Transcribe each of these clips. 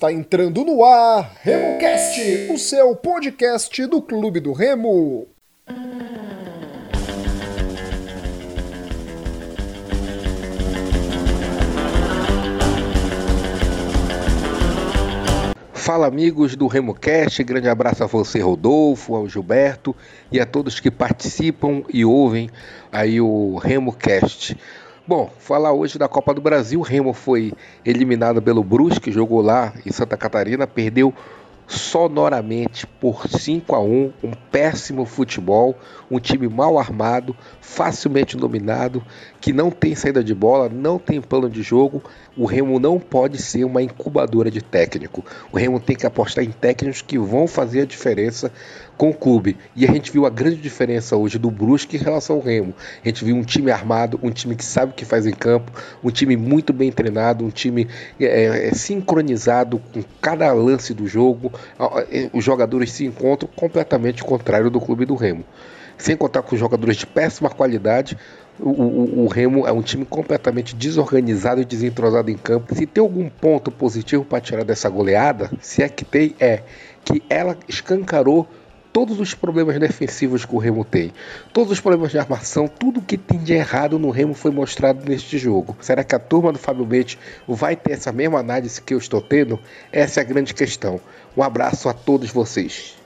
Está entrando no ar RemoCast, o seu podcast do Clube do Remo. Fala amigos do RemoCast, grande abraço a você Rodolfo, ao Gilberto e a todos que participam e ouvem aí o RemoCast. Bom, falar hoje da Copa do Brasil. O Remo foi eliminado pelo Brusque, jogou lá em Santa Catarina, perdeu sonoramente por 5 a 1, um péssimo futebol, um time mal armado, facilmente dominado, que não tem saída de bola, não tem plano de jogo. O Remo não pode ser uma incubadora de técnico. O Remo tem que apostar em técnicos que vão fazer a diferença com o clube. E a gente viu a grande diferença hoje do Brusque em relação ao Remo. A gente viu um time armado, um time que sabe o que faz em campo, um time muito bem treinado, um time é, é, sincronizado com cada lance do jogo. Os jogadores se encontram completamente contrário do clube do Remo sem contar com jogadores de péssima qualidade. O, o, o, Remo é um time completamente desorganizado e desentrosado em campo. Se tem algum ponto positivo para tirar dessa goleada, se é que tem, é que ela escancarou todos os problemas defensivos que o Remo tem, todos os problemas de armação, tudo que tem de errado no Remo foi mostrado neste jogo. Será que a turma do Fábio Bete vai ter essa mesma análise que eu estou tendo? Essa é a grande questão. Um abraço a todos vocês.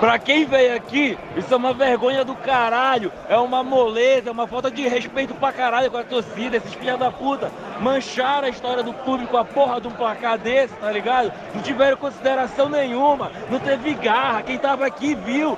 Pra quem veio aqui, isso é uma vergonha do caralho. É uma moleza, é uma falta de respeito pra caralho com a torcida. Esses filha da puta mancharam a história do clube com a porra de um placar desse, tá ligado? Não tiveram consideração nenhuma, não teve garra. Quem tava aqui viu,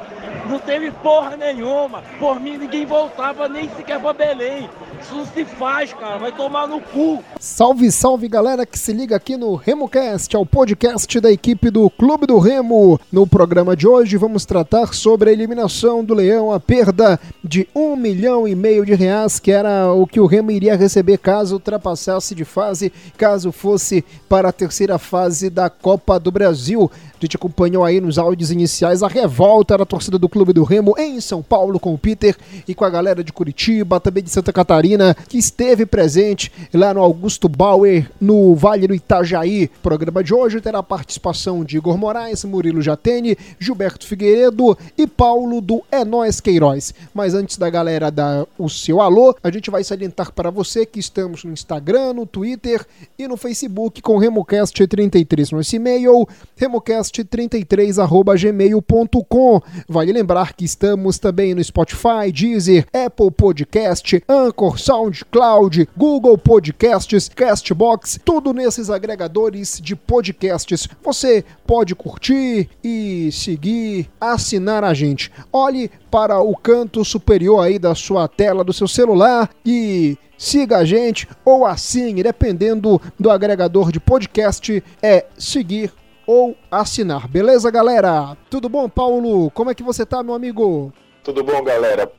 não teve porra nenhuma. Por mim, ninguém voltava nem sequer pra Belém. Isso não se faz, cara. Vai tomar no cu. Salve, salve, galera que se liga aqui no RemoCast, ao podcast da equipe do Clube do Remo. No programa de hoje vamos tratar sobre a eliminação do Leão, a perda de um milhão e meio de reais, que era o que o Remo iria receber caso ultrapassasse de fase, caso fosse para a terceira fase da Copa do Brasil. A gente acompanhou aí nos áudios iniciais a revolta da torcida do Clube do Remo em São Paulo com o Peter e com a galera de Curitiba, também de Santa Catarina, que esteve presente lá no Augusto Bauer, no Vale do Itajaí. O programa de hoje terá a participação de Igor Moraes, Murilo Jatene, Gilberto Figueiredo e Paulo do É Nós Queiroz. Mas antes da galera dar o seu alô, a gente vai salientar para você que estamos no Instagram, no Twitter e no Facebook com RemoCast33. Nosso e-mail, remocast podcast33@gmail.com. Vale lembrar que estamos também no Spotify, Deezer, Apple Podcast, Anchor, SoundCloud, Google Podcasts, Castbox, tudo nesses agregadores de podcasts. Você pode curtir e seguir, assinar a gente. Olhe para o canto superior aí da sua tela do seu celular e siga a gente ou assine, dependendo do agregador de podcast, é seguir ou assinar. Beleza, galera? Tudo bom, Paulo? Como é que você tá, meu amigo? Tudo bom, galera?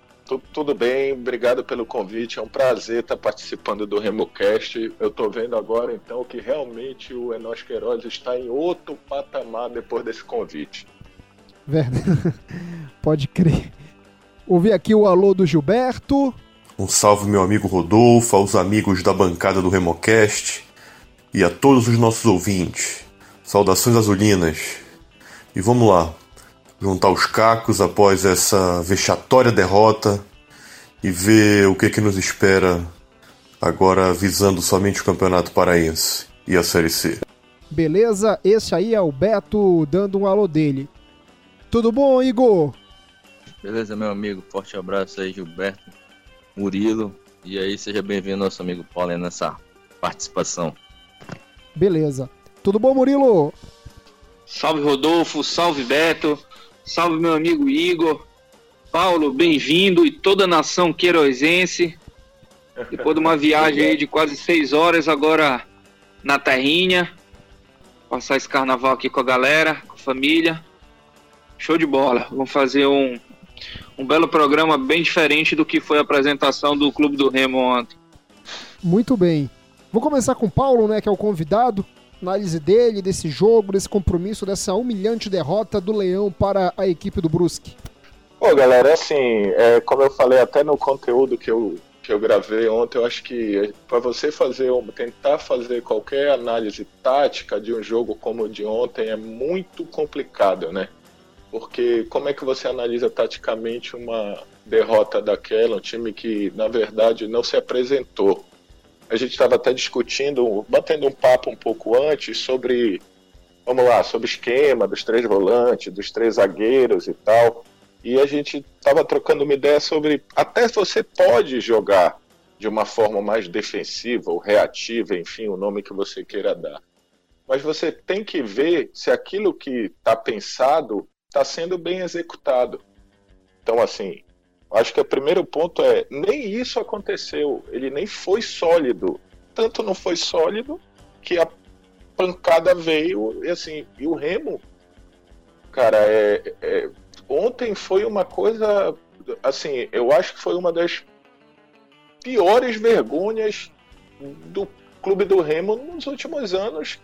tudo bem, obrigado pelo convite. É um prazer estar participando do RemoCast. Eu estou vendo agora, então, que realmente o Enos Queiroz está em outro patamar depois desse convite. Verdade. Pode crer. Ouvi aqui o alô do Gilberto. Um salve, meu amigo Rodolfo, aos amigos da bancada do RemoCast e a todos os nossos ouvintes. Saudações azulinas. E vamos lá, juntar os cacos após essa vexatória derrota e ver o que, que nos espera agora visando somente o Campeonato Paraense e a Série C. Beleza, esse aí é o Beto dando um alô dele. Tudo bom, Igor? Beleza, meu amigo. Forte abraço aí, Gilberto, Murilo. E aí, seja bem-vindo, nosso amigo Paulo, nessa participação. Beleza. Tudo bom, Murilo? Salve, Rodolfo. Salve, Beto. Salve, meu amigo Igor. Paulo, bem-vindo e toda a nação queirozense. Depois de uma viagem aí de quase seis horas, agora na terrinha. Passar esse carnaval aqui com a galera, com a família. Show de bola. Vamos fazer um, um belo programa bem diferente do que foi a apresentação do Clube do Remo ontem. Muito bem. Vou começar com o Paulo, né, que é o convidado análise dele, desse jogo, desse compromisso, dessa humilhante derrota do Leão para a equipe do Brusque? Pô, galera, assim, é, como eu falei até no conteúdo que eu, que eu gravei ontem, eu acho que para você fazer, tentar fazer qualquer análise tática de um jogo como o de ontem é muito complicado, né? Porque como é que você analisa taticamente uma derrota daquela, um time que na verdade não se apresentou? A gente estava até discutindo, batendo um papo um pouco antes sobre, vamos lá, sobre o esquema dos três volantes, dos três zagueiros e tal. E a gente estava trocando uma ideia sobre até você pode jogar de uma forma mais defensiva ou reativa, enfim, o nome que você queira dar. Mas você tem que ver se aquilo que está pensado está sendo bem executado. Então, assim, acho que o primeiro ponto é nem isso aconteceu. Ele nem foi sólido. Tanto não foi sólido que a pancada veio e assim. E o Remo, cara, é, é ontem foi uma coisa. Assim, eu acho que foi uma das piores vergonhas do clube do Remo nos últimos anos.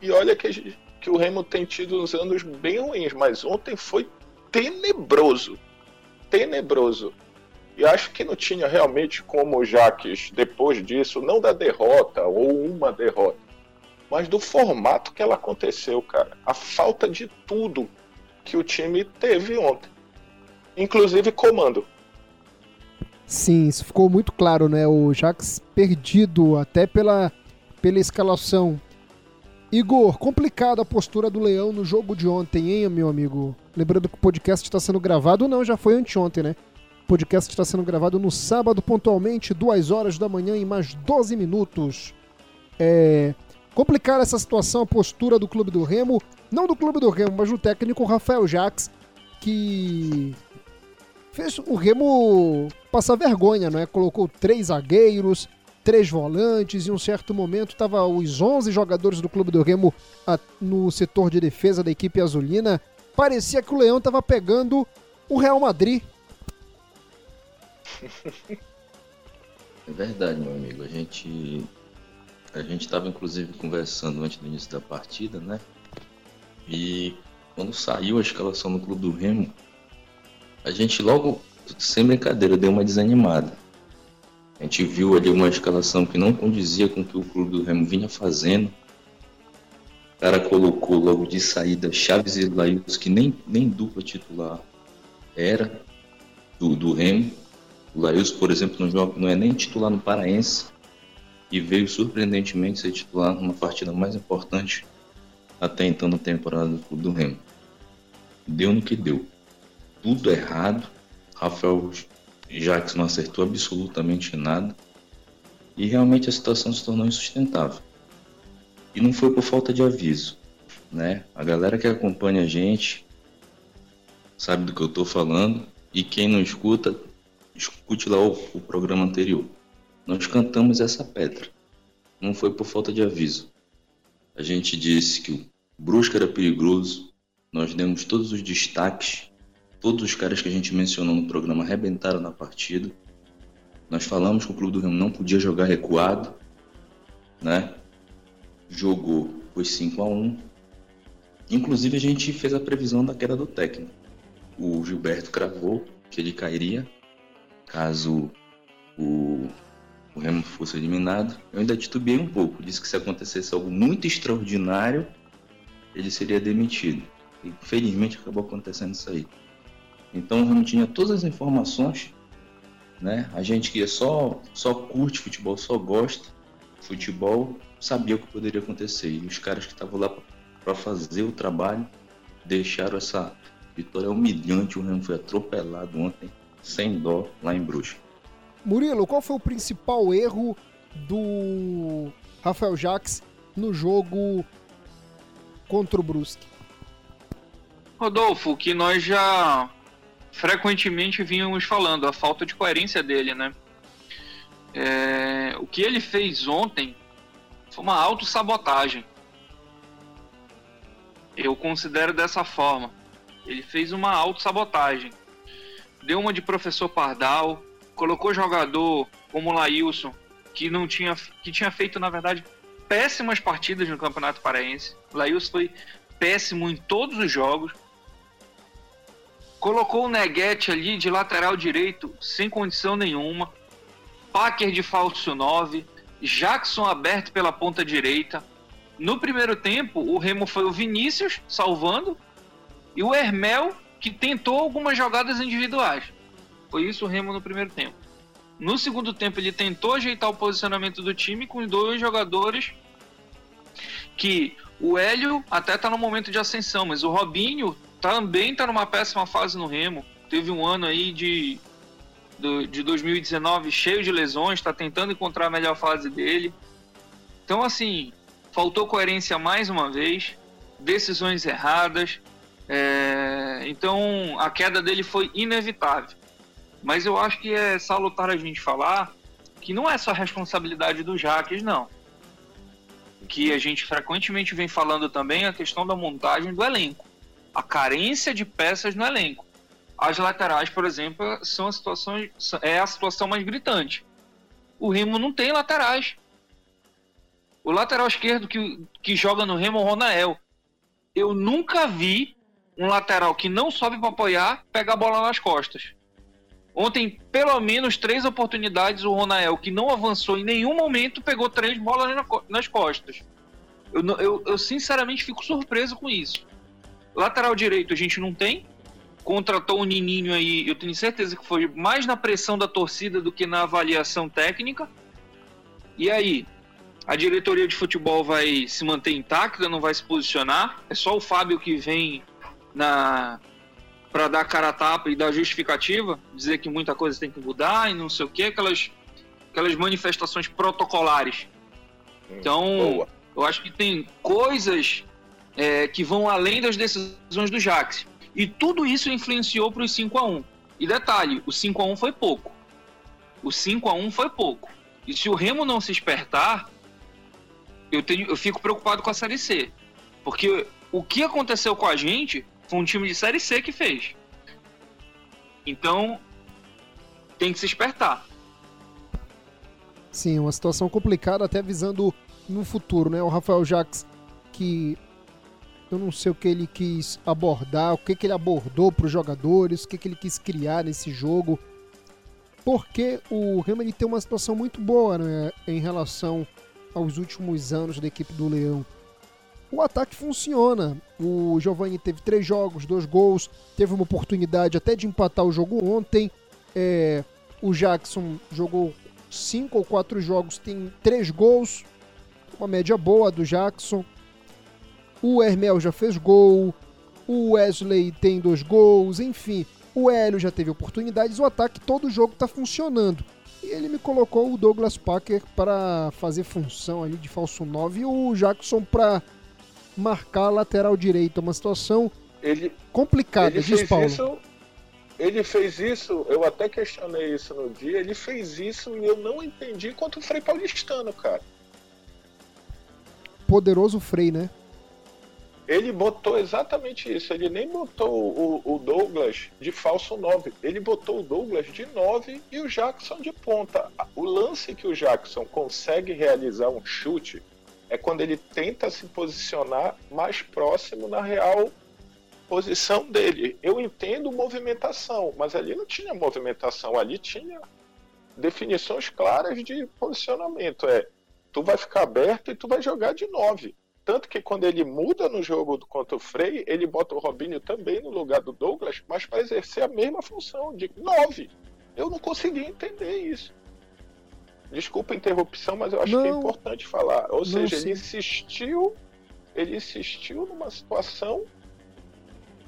E olha que, que o Remo tem tido uns anos bem ruins, mas ontem foi tenebroso. Tenebroso. E acho que não tinha realmente como o Jaques, depois disso, não da derrota ou uma derrota, mas do formato que ela aconteceu, cara. A falta de tudo que o time teve ontem. Inclusive comando. Sim, isso ficou muito claro, né? O Jax perdido até pela, pela escalação. Igor, complicada a postura do Leão no jogo de ontem, hein, meu amigo? Lembrando que o podcast está sendo gravado, não, já foi anteontem, né? O podcast está sendo gravado no sábado, pontualmente, 2 horas da manhã e mais 12 minutos. É, complicar essa situação, a postura do Clube do Remo, não do Clube do Remo, mas do técnico Rafael Jacques, que fez o Remo passar vergonha, não é? Colocou três zagueiros, três volantes, e em um certo momento tava os 11 jogadores do Clube do Remo no setor de defesa da equipe azulina. Parecia que o Leão tava pegando o Real Madrid. É verdade, meu amigo. A gente a gente estava inclusive conversando antes do início da partida, né? E quando saiu a escalação no Clube do Remo, a gente logo, sem brincadeira, deu uma desanimada. A gente viu ali uma escalação que não condizia com o que o Clube do Remo vinha fazendo. O cara colocou logo de saída Chaves e Laius, que nem, nem dupla titular era do, do Remo. O Laius, por exemplo, não, joga, não é nem titular no Paraense e veio surpreendentemente ser titular numa partida mais importante até então na temporada do do Remo. Deu no que deu. Tudo errado. Rafael Jacques não acertou absolutamente nada. E realmente a situação se tornou insustentável. E não foi por falta de aviso. Né? A galera que acompanha a gente sabe do que eu estou falando. E quem não escuta, escute lá o, o programa anterior. Nós cantamos essa pedra. Não foi por falta de aviso. A gente disse que o Brusca era perigoso. Nós demos todos os destaques. Todos os caras que a gente mencionou no programa arrebentaram na partida. Nós falamos que o Clube do Remo não podia jogar recuado, né? Jogou, foi 5 a 1 Inclusive a gente fez a previsão da queda do técnico. O Gilberto cravou que ele cairia caso o o Remo fosse eliminado, eu ainda titubeei um pouco. Disse que se acontecesse algo muito extraordinário, ele seria demitido. E felizmente acabou acontecendo isso aí. Então o Remo tinha todas as informações, né? A gente que só, só curte futebol, só gosta futebol, sabia o que poderia acontecer. E os caras que estavam lá para fazer o trabalho deixaram essa vitória humilhante. O Remo foi atropelado ontem, sem dó, lá em Bruxa. Murilo, qual foi o principal erro do Rafael Jacques no jogo contra o Brusque? Rodolfo, que nós já frequentemente vínhamos falando, a falta de coerência dele, né? É, o que ele fez ontem foi uma autossabotagem. Eu considero dessa forma. Ele fez uma autossabotagem. Deu uma de professor Pardal, colocou jogador como Laílson, que não tinha, que tinha feito, na verdade, péssimas partidas no Campeonato Paraense. Laílson foi péssimo em todos os jogos. Colocou o Neguete ali de lateral direito sem condição nenhuma. Packer de falso 9, Jackson aberto pela ponta direita. No primeiro tempo, o Remo foi o Vinícius salvando e o Hermel que tentou algumas jogadas individuais. Foi isso o Remo no primeiro tempo. No segundo tempo, ele tentou ajeitar o posicionamento do time com dois jogadores que o Hélio até está no momento de ascensão, mas o Robinho também está numa péssima fase no Remo. Teve um ano aí de, de 2019 cheio de lesões, está tentando encontrar a melhor fase dele. Então, assim, faltou coerência mais uma vez, decisões erradas. É... Então, a queda dele foi inevitável. Mas eu acho que é salutar a gente falar que não é só responsabilidade do Jaques, não. Que a gente frequentemente vem falando também a questão da montagem do elenco. A carência de peças no elenco. As laterais, por exemplo, são a situação, é a situação mais gritante. O Remo não tem laterais. O lateral esquerdo que, que joga no Remo é o Ronael. Eu nunca vi um lateral que não sobe para apoiar pegar a bola nas costas. Ontem, pelo menos três oportunidades, o Ronael, que não avançou em nenhum momento, pegou três bolas nas costas. Eu, eu, eu, sinceramente fico surpreso com isso. Lateral direito a gente não tem. Contratou o Nininho aí, eu tenho certeza que foi mais na pressão da torcida do que na avaliação técnica. E aí, a diretoria de futebol vai se manter intacta, não vai se posicionar. É só o Fábio que vem na, para dar cara a tapa e dar justificativa, dizer que muita coisa tem que mudar e não sei o que, aquelas, aquelas manifestações protocolares. Hum, então, boa. eu acho que tem coisas é, que vão além das decisões do Jax. E tudo isso influenciou para os 5 a 1 E detalhe, o 5 a 1 foi pouco. O 5 a 1 foi pouco. E se o Remo não se espertar, eu, tenho, eu fico preocupado com a Série C. Porque o que aconteceu com a gente foi um time de Série C que fez. Então, tem que se espertar. Sim, uma situação complicada, até visando no futuro, né? O Rafael Jacques, que eu não sei o que ele quis abordar, o que, que ele abordou para os jogadores, o que, que ele quis criar nesse jogo. Porque o Remo tem uma situação muito boa né, em relação aos últimos anos da equipe do Leão o ataque funciona. O Giovanni teve três jogos, dois gols, teve uma oportunidade até de empatar o jogo ontem. É, o Jackson jogou cinco ou quatro jogos, tem três gols, uma média boa do Jackson. O Hermel já fez gol, o Wesley tem dois gols, enfim. O Hélio já teve oportunidades, o ataque todo jogo está funcionando. E ele me colocou o Douglas Packer para fazer função ali de falso 9 e o Jackson para marcar a lateral direito. Uma situação ele, complicada, ele diz Paulo. Isso, ele fez isso, eu até questionei isso no dia, ele fez isso e eu não entendi quanto o Frei Paulistano, cara. Poderoso Frei, né? Ele botou exatamente isso. Ele nem botou o, o, Douglas de falso 9. Ele botou o Douglas de 9 e o Jackson de ponta. O lance que o Jackson consegue realizar um chute é quando ele tenta se posicionar mais próximo na real posição dele. Eu entendo movimentação, mas ali não tinha movimentação, ali tinha definições claras de posicionamento. É, tu vai ficar aberto e tu vai jogar de nove. Tanto que quando ele muda no jogo contra o Frei, ele bota o Robinho também no lugar do Douglas, mas para exercer a mesma função de nove. Eu não consegui entender isso. Desculpa a interrupção, mas eu acho não, que é importante falar. Ou seja, ele insistiu, ele insistiu numa situação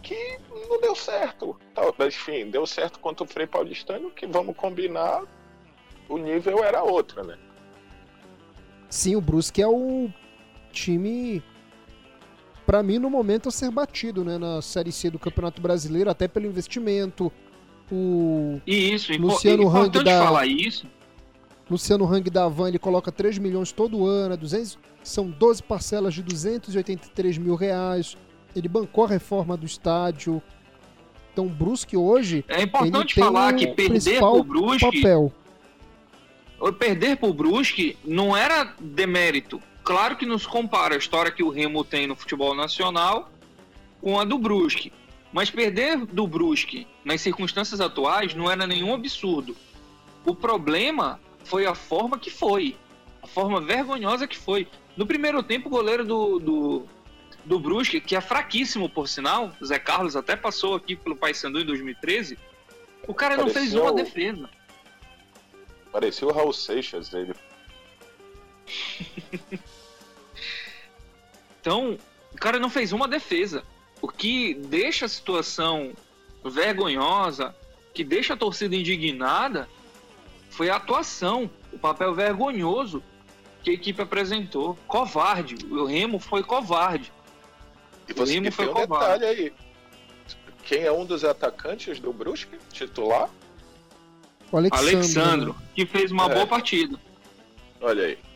que não deu certo. Enfim, deu certo contra o Frei Paulistano, que vamos combinar, o nível era outro, né? Sim, o Brusque é o time para mim no momento a ser batido, né, na Série C do Campeonato Brasileiro, até pelo investimento. O isso, Luciano Hang da falar isso Luciano Hang da Havan, ele coloca 3 milhões todo ano, 200, são 12 parcelas de 283 mil reais. Ele bancou a reforma do estádio. Então, o Brusque hoje. É importante falar que perder pro Brusque. Papel. Perder pro Brusque não era demérito. Claro que nos compara a história que o Remo tem no futebol nacional com a do Brusque. Mas perder do Brusque nas circunstâncias atuais não era nenhum absurdo. O problema foi a forma que foi. A forma vergonhosa que foi. No primeiro tempo, o goleiro do, do, do Brusque, que é fraquíssimo, por sinal, Zé Carlos até passou aqui pelo Paysandu em 2013, o cara não fez uma defesa. Parecia o Raul Seixas dele. então, o cara não fez uma defesa. O que deixa a situação vergonhosa, que deixa a torcida indignada, foi a atuação, o papel vergonhoso que a equipe apresentou. Covarde. O Remo foi covarde. E você o Remo foi um covarde. detalhe aí. Quem é um dos atacantes do Brusque, titular? O Alexandre, Alexandro, que fez uma é. boa partida. Olha aí.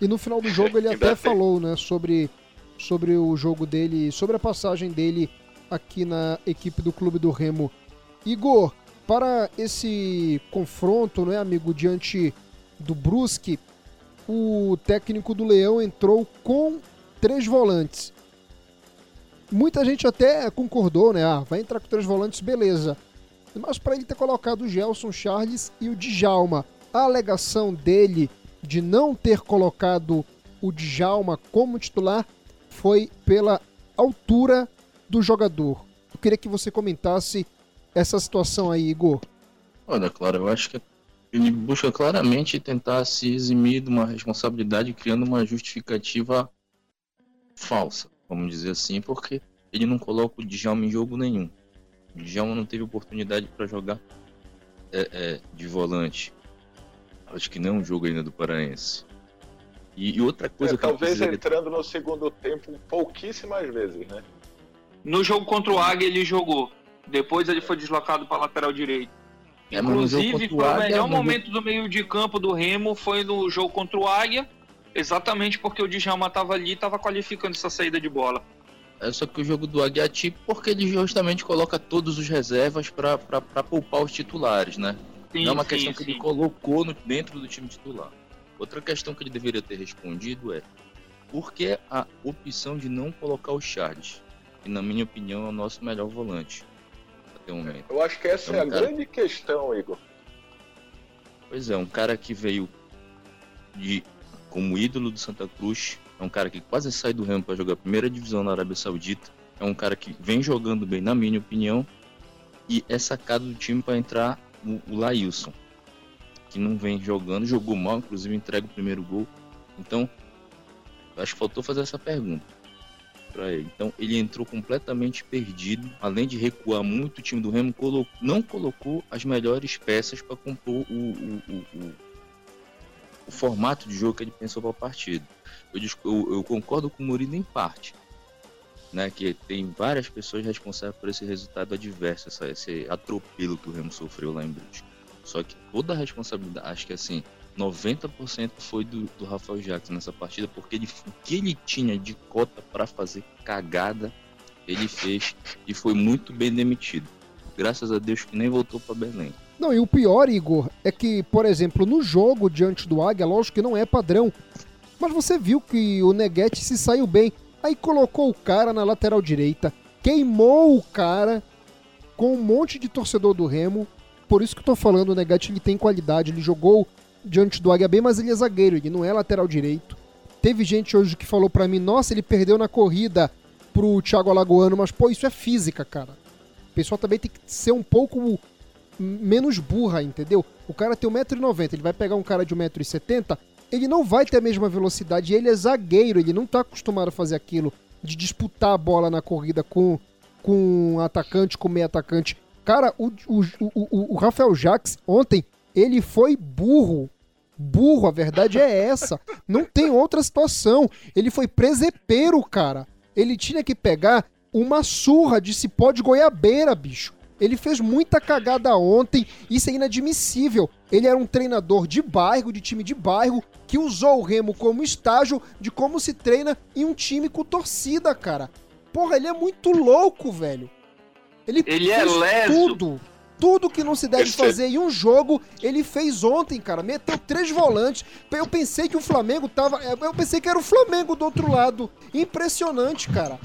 E no final do jogo ele até falou, né, sobre, sobre o jogo dele, sobre a passagem dele aqui na equipe do Clube do Remo. Igor, para esse confronto, né, amigo, diante do Brusque, o técnico do Leão entrou com três volantes. Muita gente até concordou, né? Ah, vai entrar com três volantes, beleza. Mas para ele ter colocado o Gelson Charles e o Djalma, a alegação dele de não ter colocado o Djalma como titular foi pela altura do jogador. Eu queria que você comentasse essa situação aí, Igor. Olha, claro, eu acho que ele busca claramente tentar se eximir de uma responsabilidade criando uma justificativa falsa, vamos dizer assim, porque ele não coloca o Djalma em jogo nenhum. O Djalma não teve oportunidade para jogar é, é, de volante. Acho que não é um jogo ainda do Paraense. E, e outra coisa é, que talvez entrando no segundo tempo pouquíssimas vezes, né? No jogo contra o Águia ele jogou. Depois ele foi deslocado para lateral direito. É, Inclusive, foi o melhor momento do meio de campo do Remo foi no jogo contra o Águia, exatamente porque o Djalma estava ali e estava qualificando essa saída de bola. É só que o jogo do Águia é tipo porque ele justamente coloca todos os reservas para poupar os titulares, né? Sim, Não é uma sim, questão sim. que ele colocou no, dentro do time titular. Outra questão que ele deveria ter respondido é por que a opção de não colocar o Charles, que na minha opinião é o nosso melhor volante até o momento. Eu acho que essa é, um é a cara... grande questão, Igor. Pois é, um cara que veio de como ídolo do Santa Cruz, é um cara que quase sai do Remo para jogar a primeira divisão na Arábia Saudita, é um cara que vem jogando bem, na minha opinião, e é sacado do time para entrar o, Lailson, que não vem jogando, jogou mal, inclusive entrega o primeiro gol. Então, acho que faltou fazer essa pergunta para ele. Então, ele entrou completamente perdido, além de recuar muito o time do Remo, colocou, não colocou as melhores peças para compor o, o, o, o, formato de jogo que ele pensou para a partida. Eu, eu, eu concordo com o Murilo em parte, né, que tem várias pessoas responsáveis por esse resultado adverso, essa, esse atropelo que o Remo sofreu lá em Brusque. Só que toda a responsabilidade, acho que assim, 90% foi do, do Rafael Jackson nessa partida, porque ele, o que ele tinha de cota para fazer cagada, ele fez e foi muito bem demitido. Graças a Deus que nem voltou para Belém. Não, e o pior, Igor, é que, por exemplo, no jogo diante do Águia, lógico que não é padrão, mas você viu que o Neguete se saiu bem. Aí colocou o cara na lateral direita, queimou o cara com um monte de torcedor do Remo. Por isso que eu tô falando, o Negatti ele tem qualidade, ele jogou diante do Águia bem, mas ele é zagueiro, ele não é lateral direito. Teve gente hoje que falou para mim, nossa, ele perdeu na corrida pro Thiago Alagoano, mas pô, isso é física, cara. O pessoal também tem que ser um pouco menos burra, entendeu? O cara tem 1,90m, ele vai pegar um cara de 1,70m, ele não vai ter a mesma velocidade. Ele é zagueiro, ele não tá acostumado a fazer aquilo de disputar a bola na corrida com, com um atacante, com meio atacante. Cara, o, o, o, o Rafael Jaques ontem, ele foi burro. Burro, a verdade é essa. Não tem outra situação. Ele foi presepeiro, cara. Ele tinha que pegar uma surra de cipó de goiabeira, bicho. Ele fez muita cagada ontem, isso é inadmissível. Ele era um treinador de bairro, de time de bairro, que usou o Remo como estágio de como se treina em um time com torcida, cara. Porra, ele é muito louco, velho. Ele, ele é fez é leso. tudo. Tudo que não se deve fazer em um jogo, ele fez ontem, cara. Meteu três volantes. Eu pensei que o Flamengo tava. Eu pensei que era o Flamengo do outro lado. Impressionante, cara.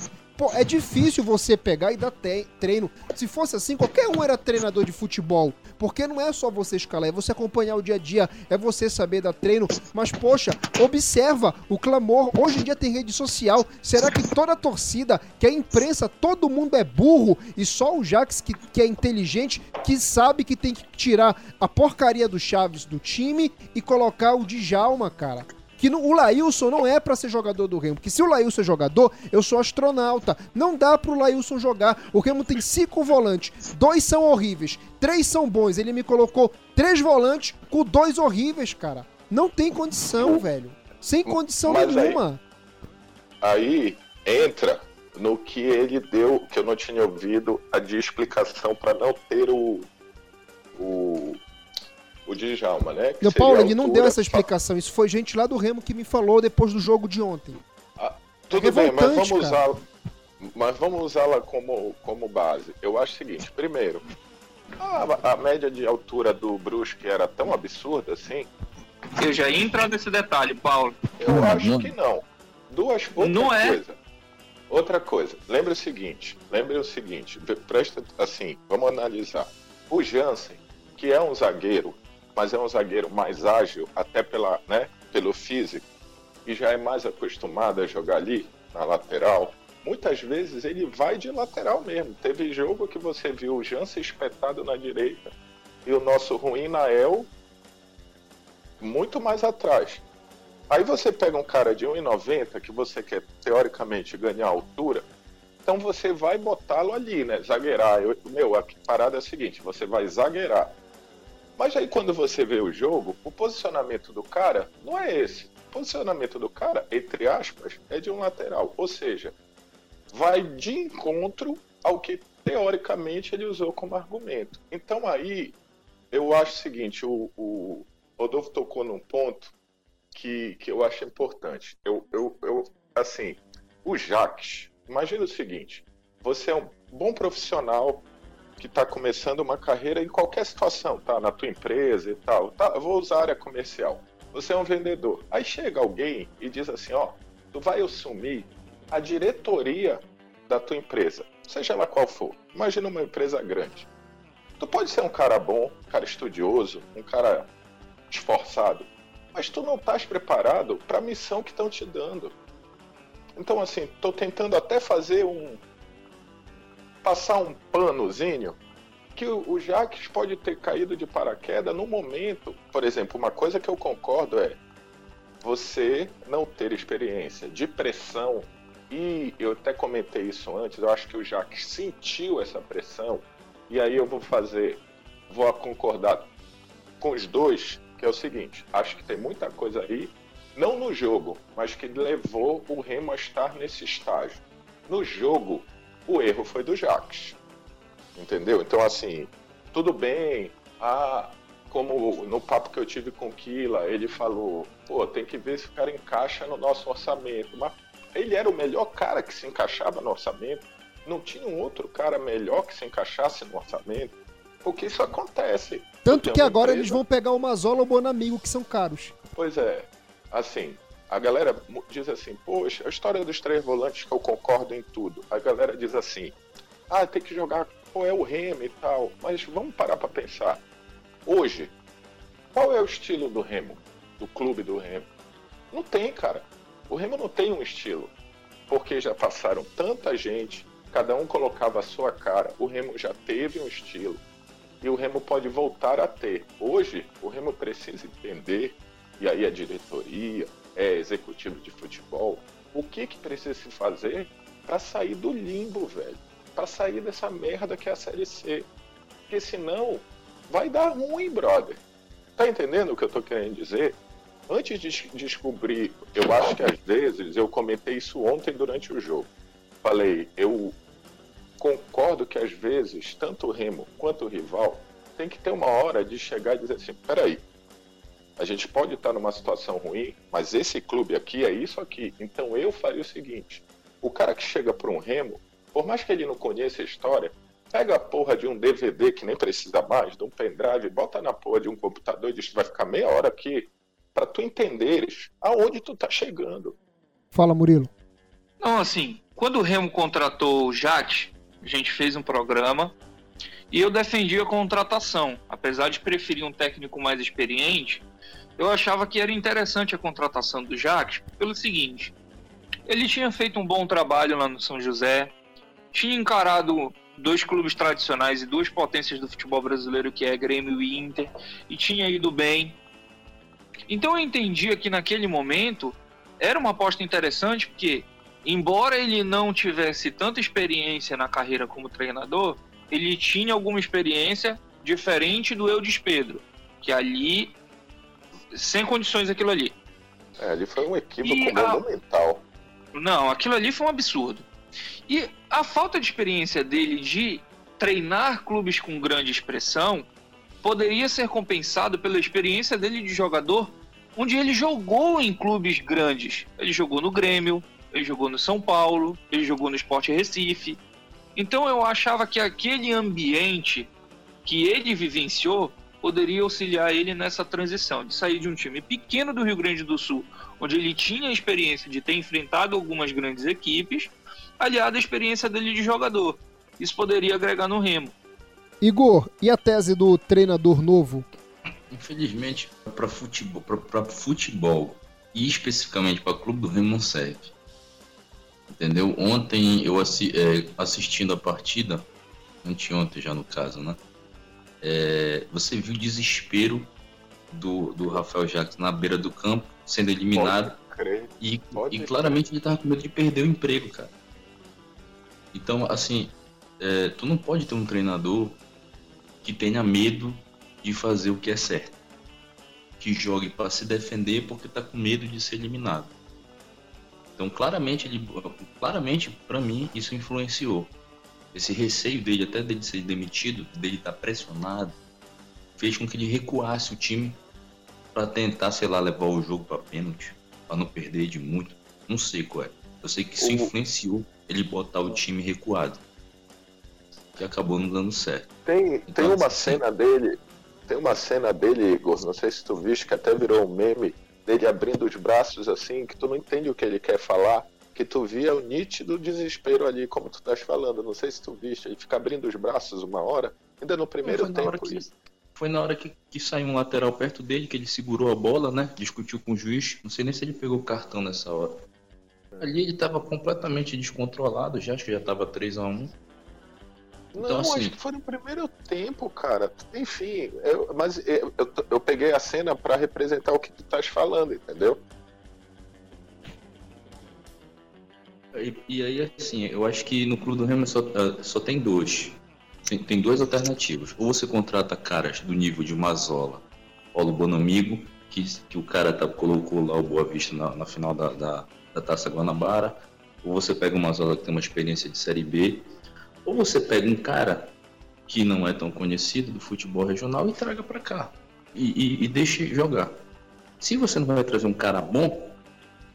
Pô, é difícil você pegar e dar treino. Se fosse assim, qualquer um era treinador de futebol. Porque não é só você escalar, é você acompanhar o dia a dia, é você saber dar treino. Mas, poxa, observa o clamor. Hoje em dia tem rede social. Será que toda a torcida, que a imprensa, todo mundo é burro e só o Jax que, que é inteligente, que sabe que tem que tirar a porcaria do Chaves do time e colocar o Djalma, cara? Que no, o Lailson não é para ser jogador do Remo. Porque se o Lailson é jogador, eu sou astronauta. Não dá pro Lailson jogar. O Remo tem cinco volantes. Dois são horríveis. Três são bons. Ele me colocou três volantes com dois horríveis, cara. Não tem condição, velho. Sem condição Mas nenhuma. Aí, aí entra no que ele deu, que eu não tinha ouvido, a de explicação para não ter o, o o Djalma, né? Não, Paulo, ele não deu essa explicação. Isso foi gente lá do Remo que me falou depois do jogo de ontem. Ah, tudo é bem, mas vamos usá-la. Mas vamos usá-la como, como base. Eu acho o seguinte: primeiro, a, a média de altura do Brusque era tão absurda assim. Eu já ia entrar nesse detalhe, Paulo. Eu acho que não. Duas outra não é. coisa. Outra coisa, lembre o seguinte, lembre o seguinte, presta assim, vamos analisar. O Jansen, que é um zagueiro mas é um zagueiro mais ágil, até pela, né, pelo físico, e já é mais acostumado a jogar ali na lateral. Muitas vezes ele vai de lateral mesmo. Teve jogo que você viu o Jansen espetado na direita e o nosso ruim Nael muito mais atrás. Aí você pega um cara de 1,90 que você quer teoricamente ganhar altura, então você vai botá-lo ali, né? Zagueirar. Eu, meu, a parada é a seguinte: você vai zagueirar mas aí quando você vê o jogo, o posicionamento do cara não é esse. O posicionamento do cara, entre aspas, é de um lateral. Ou seja, vai de encontro ao que teoricamente ele usou como argumento. Então aí eu acho o seguinte, o, o Rodolfo tocou num ponto que, que eu acho importante. Eu, eu, eu, assim, o Jaques, imagina o seguinte, você é um bom profissional, que está começando uma carreira em qualquer situação, tá? Na tua empresa e tal. Tá, vou usar a área comercial. Você é um vendedor. Aí chega alguém e diz assim, ó, tu vai assumir a diretoria da tua empresa, seja ela qual for. Imagina uma empresa grande. Tu pode ser um cara bom, um cara estudioso, um cara esforçado, mas tu não estás preparado para a missão que estão te dando. Então, assim, estou tentando até fazer um, passar um panozinho que o, Jaques pode ter caído de paraquedas no momento. Por exemplo, uma coisa que eu concordo é você não ter experiência de pressão e eu até comentei isso antes, eu acho que o Jaques sentiu essa pressão e aí eu vou fazer, vou concordar com os dois, que é o seguinte, acho que tem muita coisa aí, não no jogo, mas que levou o Remo a estar nesse estágio. No jogo, o erro foi do Jacques. Entendeu? Então, assim, tudo bem. Ah, como no papo que eu tive com o Kila, ele falou: pô, tem que ver se o cara encaixa no nosso orçamento. Mas ele era o melhor cara que se encaixava no orçamento. Não tinha um outro cara melhor que se encaixasse no orçamento. Porque isso acontece. Tanto que agora empresa... eles vão pegar o Mazola ou o Bonamigo, que são caros. Pois é. Assim, a galera diz assim, poxa, a história dos três volantes que eu concordo em tudo. A galera diz assim, ah, tem que jogar, qual é o Remo e tal. Mas vamos parar para pensar. Hoje, qual é o estilo do Remo? Do clube do Remo? Não tem, cara. O Remo não tem um estilo. Porque já passaram tanta gente, cada um colocava a sua cara. O Remo já teve um estilo. E o Remo pode voltar a ter. Hoje, o Remo precisa entender, e aí a diretoria, é executivo de futebol, o que que precisa se fazer para sair do limbo, velho? Para sair dessa merda que é a Série C. Porque senão vai dar ruim, brother. Tá entendendo o que eu tô querendo dizer? Antes de descobrir, eu acho que às vezes, eu comentei isso ontem durante o jogo. Falei, eu concordo que às vezes, tanto o Remo quanto o rival tem que ter uma hora de chegar e dizer assim: peraí, a gente pode estar numa situação ruim, mas esse clube aqui é isso aqui. Então eu faria o seguinte: o cara que chega para um remo, por mais que ele não conheça a história, pega a porra de um DVD que nem precisa mais, de um pendrive, bota na porra de um computador e diz que vai ficar meia hora aqui para tu entenderes aonde tu tá chegando. Fala, Murilo. Não, assim, quando o Remo contratou o Jacques, a gente fez um programa e eu defendi a contratação. Apesar de preferir um técnico mais experiente, eu achava que era interessante a contratação do Jacques pelo seguinte: ele tinha feito um bom trabalho lá no São José, tinha encarado dois clubes tradicionais e duas potências do futebol brasileiro, que é Grêmio e Inter, e tinha ido bem. Então eu entendia que naquele momento era uma aposta interessante, porque embora ele não tivesse tanta experiência na carreira como treinador, ele tinha alguma experiência diferente do Eudes Pedro, que ali sem condições aquilo ali. É, ali foi um equívoco monumental. A... Não, aquilo ali foi um absurdo. E a falta de experiência dele de treinar clubes com grande expressão poderia ser compensado pela experiência dele de jogador, onde ele jogou em clubes grandes. Ele jogou no Grêmio, ele jogou no São Paulo, ele jogou no Sport Recife. Então eu achava que aquele ambiente que ele vivenciou poderia auxiliar ele nessa transição, de sair de um time pequeno do Rio Grande do Sul, onde ele tinha a experiência de ter enfrentado algumas grandes equipes, aliado à experiência dele de jogador. Isso poderia agregar no Remo. Igor, e a tese do treinador novo? Infelizmente, para futebol, pra, futebol e especificamente para o clube do Remo não serve. Entendeu? Ontem eu assi é, assistindo a partida, anteontem já no caso, né? É, você viu o desespero do, do Rafael Jacques na beira do campo, sendo eliminado. E, e claramente ele estava com medo de perder o emprego, cara. Então, assim, é, tu não pode ter um treinador que tenha medo de fazer o que é certo. Que jogue para se defender porque tá com medo de ser eliminado. Então, claramente, ele, claramente para mim, isso influenciou. Esse receio dele, até dele ser demitido, dele estar tá pressionado, fez com que ele recuasse o time para tentar, sei lá, levar o jogo para pênalti, para não perder de muito. Não sei qual é. Eu sei que isso influenciou ele botar o time recuado. Que acabou não dando certo. Tem, então, tem uma assim, cena dele, tem uma cena dele, Igor, não sei se tu viste, que até virou um meme, dele abrindo os braços assim, que tu não entende o que ele quer falar, que tu via o nítido desespero ali, como tu estás falando. Não sei se tu viste, ele fica abrindo os braços uma hora, ainda no primeiro foi tempo. Que, foi na hora que, que saiu um lateral perto dele, que ele segurou a bola, né? Discutiu com o juiz. Não sei nem se ele pegou o cartão nessa hora. Ali ele estava completamente descontrolado, já acho que já estava 3 a 1 então, não, assim... acho que foi no primeiro tempo, cara. Enfim, eu, mas eu, eu, eu, peguei a cena para representar o que tu estás falando, entendeu? E, e, aí, assim, eu acho que no Clube do Remo só, ah, só tem dois. Tem, duas alternativas. Ou você contrata caras do nível de Mazola, Paulo Bonamigo, que, que o cara tá, colocou lá o Boa Vista na, na final da, da, da Taça Guanabara, ou você pega uma Mazola que tem uma experiência de Série B, ou você pega um cara que não é tão conhecido do futebol regional e traga para cá e, e, e deixe jogar. Se você não vai trazer um cara bom,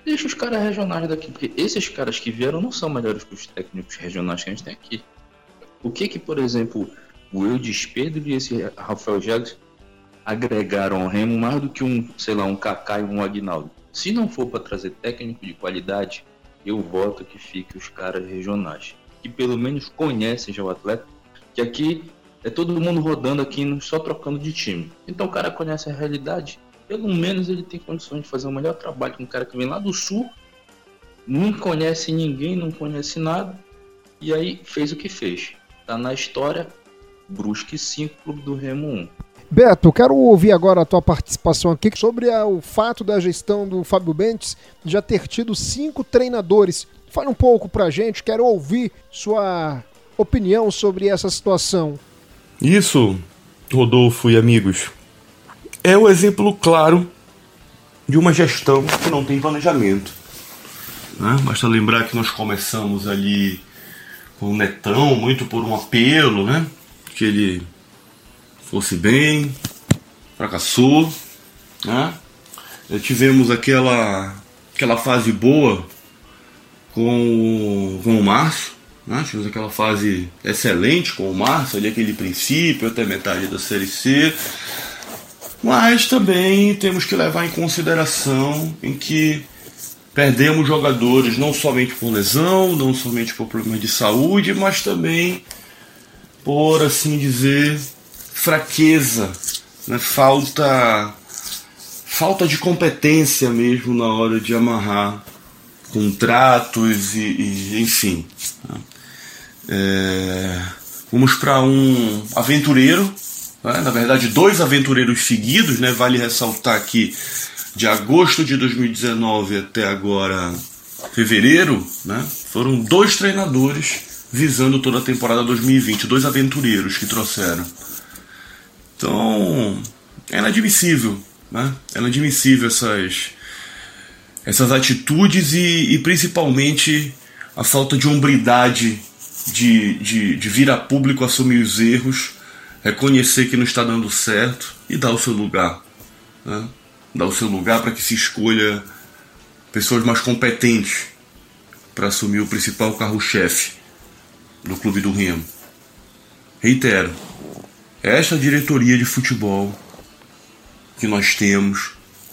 deixa os caras regionais daqui, porque esses caras que vieram não são melhores que os técnicos regionais que a gente tem aqui. O que que, por exemplo, o Eudes Pedro e esse Rafael Jags agregaram ao Remo mais do que um, sei lá, um Kaká e um Agnaldo? Se não for para trazer técnico de qualidade, eu voto que fique os caras regionais, que pelo menos conhecem já o atleta, que aqui é todo mundo rodando aqui só trocando de time. Então o cara conhece a realidade, pelo menos ele tem condições de fazer o melhor trabalho com um cara que vem lá do sul, não conhece ninguém, não conhece nada, e aí fez o que fez. Tá na história, Brusque 5, Clube do Remo 1. Beto, quero ouvir agora a tua participação aqui sobre a, o fato da gestão do Fábio Bentes já ter tido cinco treinadores. Fale um pouco pra gente, quero ouvir sua opinião sobre essa situação. Isso, Rodolfo e amigos, é o exemplo claro de uma gestão que não tem planejamento. Né? Basta lembrar que nós começamos ali com o Netão, muito por um apelo, né? Que ele fosse bem, fracassou, né? Tivemos aquela, aquela fase boa com, com o Márcio, né? tivemos aquela fase excelente com o Márcio, ali aquele princípio até metade da Série C, mas também temos que levar em consideração em que perdemos jogadores não somente por lesão, não somente por problemas de saúde, mas também por assim dizer fraqueza, né? falta falta de competência mesmo na hora de amarrar contratos e, e enfim. Né? É, vamos para um aventureiro, né? na verdade dois aventureiros seguidos, né? vale ressaltar que de agosto de 2019 até agora fevereiro, né? foram dois treinadores visando toda a temporada 2020, dois aventureiros que trouxeram. Então é inadmissível, né? é inadmissível essas essas atitudes e, e principalmente a falta de hombridade de, de, de vir a público assumir os erros, reconhecer que não está dando certo e dar o seu lugar. Né? Dar o seu lugar para que se escolha pessoas mais competentes para assumir o principal carro-chefe do Clube do Remo. Reitero, esta diretoria de futebol que nós temos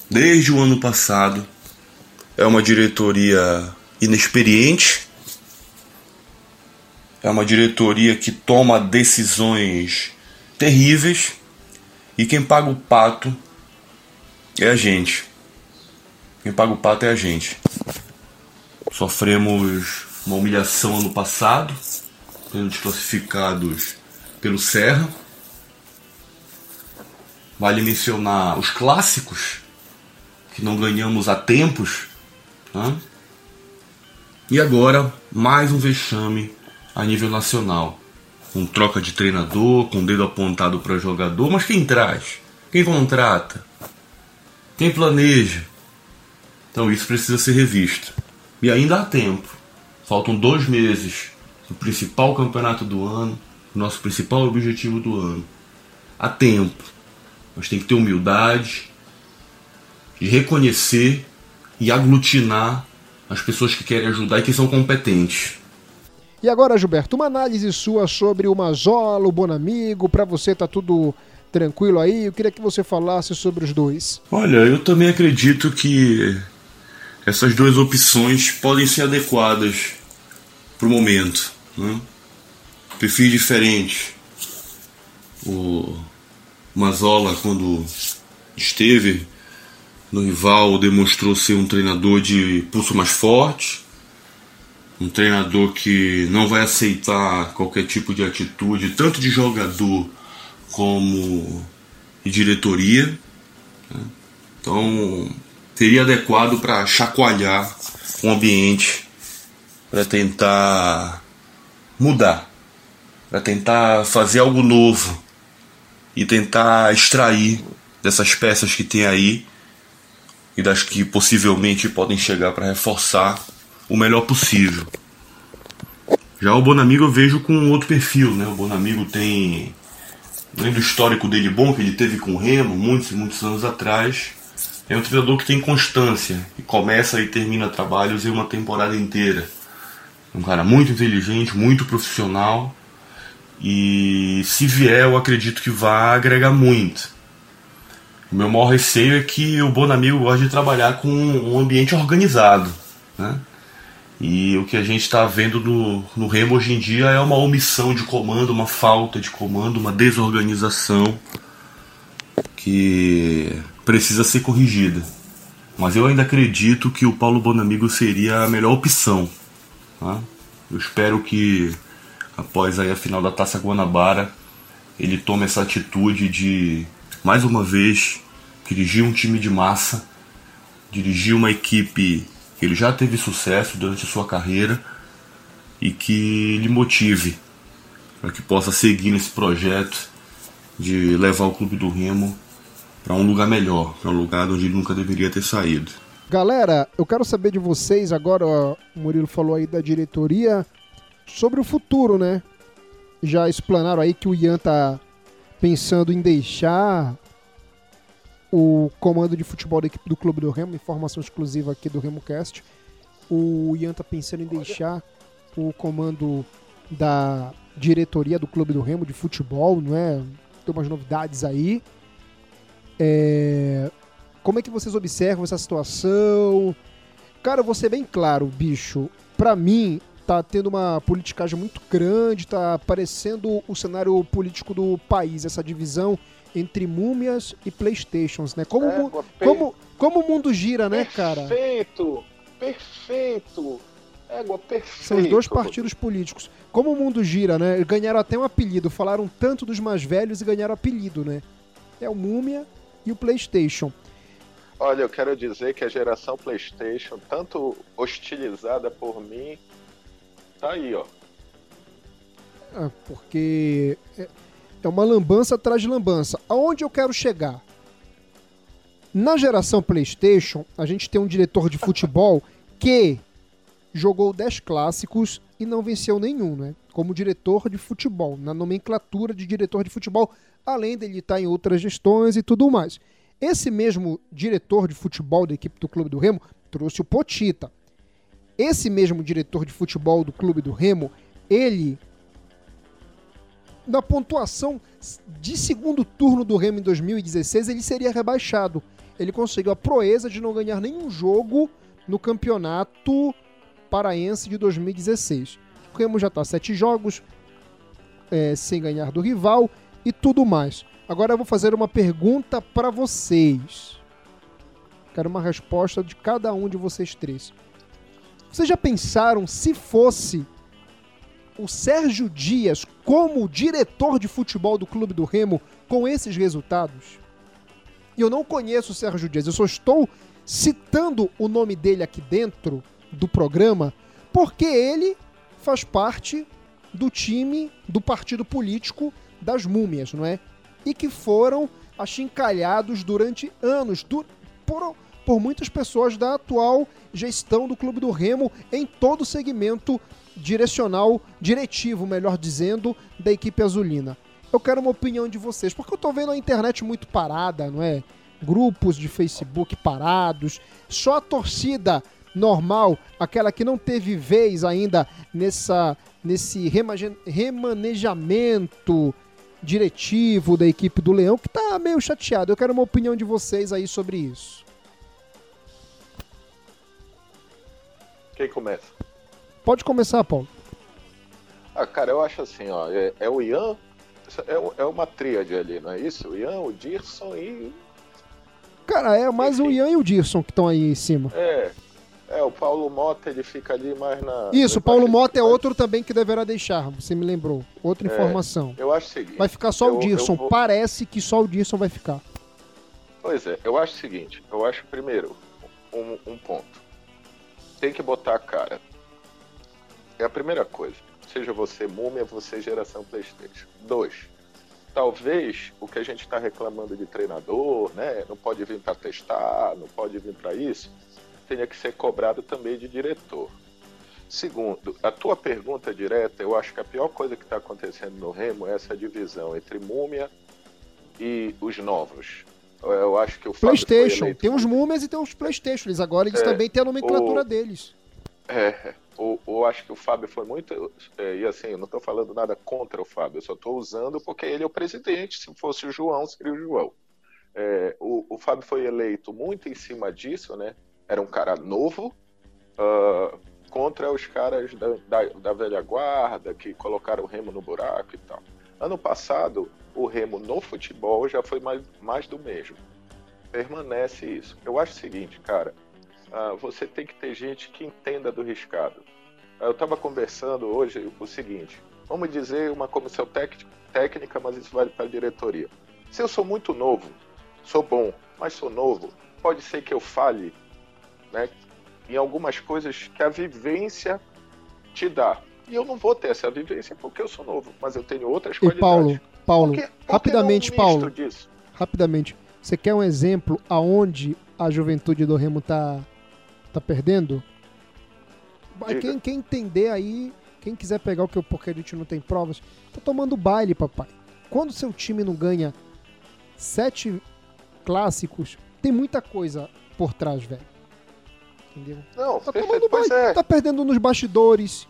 desde o ano passado é uma diretoria inexperiente, é uma diretoria que toma decisões terríveis e quem paga o pato é a gente. Quem paga o pato é a gente. Sofremos uma humilhação ano passado, sendo desclassificados pelo Serra. Vale mencionar os clássicos, que não ganhamos há tempos né? E agora, mais um vexame a nível nacional. Com troca de treinador, com dedo apontado para jogador, mas quem traz? Quem contrata? Quem planeja? Então isso precisa ser revisto. E ainda há tempo. Faltam dois meses do principal campeonato do ano, nosso principal objetivo do ano. Há tempo. Mas tem que ter humildade de reconhecer e aglutinar as pessoas que querem ajudar e que são competentes. E agora, Gilberto, uma análise sua sobre o Mazola, o Bonamigo, para você tá tudo tranquilo aí? Eu queria que você falasse sobre os dois. Olha, eu também acredito que essas duas opções podem ser adequadas para o momento. Né? Perfis diferentes. O Mazola, quando esteve no rival demonstrou ser um treinador de pulso mais forte, um treinador que não vai aceitar qualquer tipo de atitude, tanto de jogador como de diretoria. Né? Então, seria adequado para chacoalhar o ambiente, para tentar mudar, para tentar fazer algo novo e tentar extrair dessas peças que tem aí e das que possivelmente podem chegar para reforçar o melhor possível. Já o Bonamigo eu vejo com outro perfil, né? O Bonamigo tem, além do histórico dele bom que ele teve com o Remo muitos e muitos anos atrás, é um treinador que tem constância e começa e termina trabalhos em uma temporada inteira. Um cara muito inteligente, muito profissional e se vier eu acredito que vai agregar muito. O meu maior receio é que o Bonamigo gosta de trabalhar com um ambiente organizado. Né? E o que a gente está vendo no, no Remo hoje em dia é uma omissão de comando, uma falta de comando, uma desorganização que precisa ser corrigida. Mas eu ainda acredito que o Paulo Bonamigo seria a melhor opção. Tá? Eu espero que após aí a final da Taça Guanabara ele tome essa atitude de mais uma vez dirigir um time de massa, dirigir uma equipe que ele já teve sucesso durante a sua carreira e que lhe motive para que possa seguir nesse projeto de levar o clube do Remo para um lugar melhor, para um lugar onde ele nunca deveria ter saído. Galera, eu quero saber de vocês agora, o Murilo falou aí da diretoria sobre o futuro, né? Já explanaram aí que o Ian tá pensando em deixar o comando de futebol da equipe do Clube do Remo, informação exclusiva aqui do RemoCast. O Ian tá pensando em deixar o comando da diretoria do Clube do Remo de futebol, não é? Tem umas novidades aí. É... Como é que vocês observam essa situação? Cara, eu vou ser bem claro, bicho. Pra mim, tá tendo uma politicagem muito grande, tá aparecendo o cenário político do país, essa divisão entre múmias e Playstations, né? Como, É, per- como, como o mundo gira, né, cara? Perfeito! Perfeito! Égua, perfeito! São os dois partidos políticos. Como o mundo gira, né? Ganharam até um apelido. Falaram tanto dos mais velhos e ganharam apelido, né? É o Múmia e o PlayStation. Olha, eu quero dizer que a geração PlayStation, tanto hostilizada por mim, tá aí, ó. Ah, porque é, uma lambança atrás de lambança. Aonde eu quero chegar? Na geração PlayStation, a gente tem um diretor de futebol que jogou 10 clássicos e não venceu nenhum, né? Como diretor de futebol, na nomenclatura de diretor de futebol, além dele estar em outras gestões e tudo mais. Esse mesmo diretor de futebol da equipe do Clube do Remo trouxe o Potita. Esse mesmo diretor de futebol do Clube do Remo, ele na pontuação de segundo turno do Remo em 2016, ele seria rebaixado. Ele conseguiu a proeza de não ganhar nenhum jogo no campeonato paraense de 2016. O Remo já está sete jogos é, sem ganhar do rival e tudo mais. Agora eu vou fazer uma pergunta para vocês. Quero uma resposta de cada um de vocês três. Vocês já pensaram se fosse o Sérgio Dias como diretor de futebol do Clube do Remo com esses resultados? E eu não conheço o Sérgio Dias, eu só estou citando o nome dele aqui dentro do programa porque ele faz parte do time do partido político das múmias, não é? E que foram achincalhados durante anos por, por muitas pessoas da atual gestão do Clube do Remo em todo o segmento direcional, diretivo, melhor dizendo, da equipe azulina. Eu quero uma opinião de vocês, porque eu tô vendo a internet muito parada, não é? Grupos de Facebook parados, só a torcida normal, aquela que não teve vez ainda nessa nesse remanejamento diretivo da equipe do Leão, que tá meio chateado. Eu quero uma opinião de vocês aí sobre isso. Quem começa? Pode começar, Paulo. Ah, cara, eu acho assim, ó, é, é o Ian, é, o- é uma tríade ali, não é isso? O Ian, o Dirson e. Cara, é mais o Enfim. Ian e o Dirson que estão aí em cima. É. É, o Paulo Mota, ele fica ali mais na. Isso, o Paulo Mota é outro também que deverá deixar, você me lembrou. Outra É. informação. Eu acho o seguinte. Vai ficar só eu- o Dirson. vou- Parece que só o Dirson vai ficar. Pois é, eu acho o seguinte, eu acho primeiro um, um ponto. Tem que botar a cara. É a primeira coisa. Seja você múmia, você geração Playstation. Dois. Talvez o que a gente está reclamando de treinador, né? Não pode vir para testar, não pode vir para isso, tenha que ser cobrado também de diretor. Segundo, a tua pergunta direta, eu acho que a pior coisa que está acontecendo no Remo é essa divisão entre múmia e os novos. Eu acho que o Fábio PlayStation. eleito Tem os Múmias e tem os PlayStation. Eles agora eles É, também têm a nomenclatura o- deles. É, eu acho que o Fábio foi muito. é, e assim, eu não estou falando nada contra o Fábio, eu só estou usando porque ele é o presidente. Se fosse o João, seria o João. É, o, o Fábio foi eleito muito em cima disso, né? Era um cara novo ah, contra os caras da, da, da velha guarda que colocaram o remo no buraco e tal. Ano passado, o remo no futebol já foi mais, mais do mesmo. Permanece isso. Eu acho o seguinte, cara. Ah, você tem que ter gente que entenda do riscado. Ah, Eu estava conversando hoje o seguinte: vamos dizer uma comissão técnica, mas isso vale para a diretoria. Se eu sou muito novo, sou bom, mas sou novo, pode ser que eu fale né, em algumas coisas que a vivência te dá. E eu não vou ter essa vivência porque eu sou novo, mas eu tenho outras E qualidades. Paulo, Paulo, Por que- por que rapidamente, Paulo. Disso? rapidamente. Você quer um exemplo aonde a juventude do Remo tá, tá perdendo? Quem, quem entender aí, quem quiser pegar o que eu porque a gente não tem provas, tá tomando baile, papai. Quando seu time não ganha sete clássicos, tem muita coisa por trás, velho. Entendeu? Não, Tá tomando baile, é, tá perdendo nos bastidores.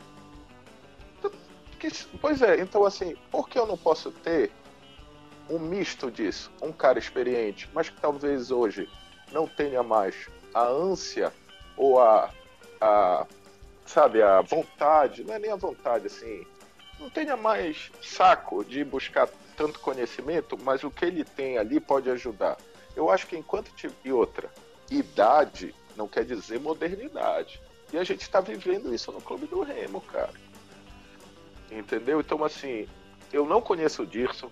Pois é, então assim, por que eu não posso ter um misto disso? Um cara experiente, mas que talvez hoje não tenha mais a ânsia ou a, a, sabe, a vontade, não é nem a vontade, assim, não tenha mais saco de buscar tanto conhecimento, mas o que ele tem ali pode ajudar. Eu acho que enquanto e outra, idade não quer dizer modernidade. E a gente está vivendo isso no Clube do Remo, cara. Entendeu? Então, assim, eu não conheço o Dirson,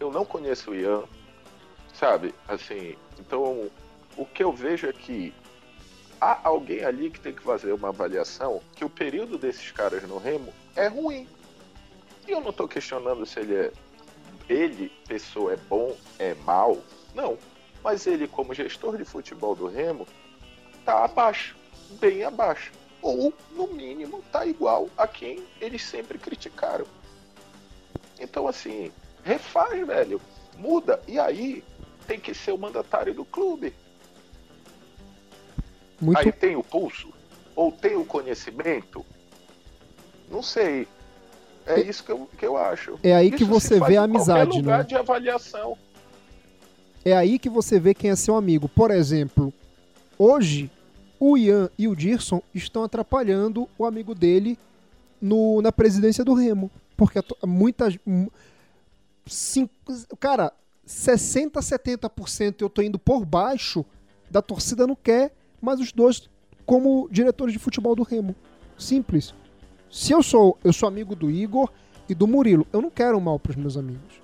eu não conheço o Ian, sabe? Assim, então, o que eu vejo é que há alguém ali que tem que fazer uma avaliação que o período desses caras no Remo é ruim. E eu não estou questionando se ele é. Ele, pessoa, é bom, é mal. Não. Mas ele, como gestor de futebol do Remo, tá abaixo. Bem abaixo. Ou, no mínimo, tá igual a quem eles sempre criticaram. Então, assim, refaz, velho. Muda. E aí tem que ser o mandatário do clube. Muito... Aí tem o pulso? Ou tem o conhecimento? Não sei. É, isso que eu, que eu acho. É aí isso que você vê a amizade, lugar né? de avaliação. É aí que você vê quem é seu amigo. Por exemplo, hoje o Ian e o Dirson estão atrapalhando o amigo dele no, na presidência do Remo. Porque muitas. Cinco, cara, 60, 70% eu tô indo por baixo da torcida não quer mas os dois como diretores de futebol do Remo. Simples. Se eu sou, eu sou amigo do Igor e do Murilo, eu não quero mal para os meus amigos.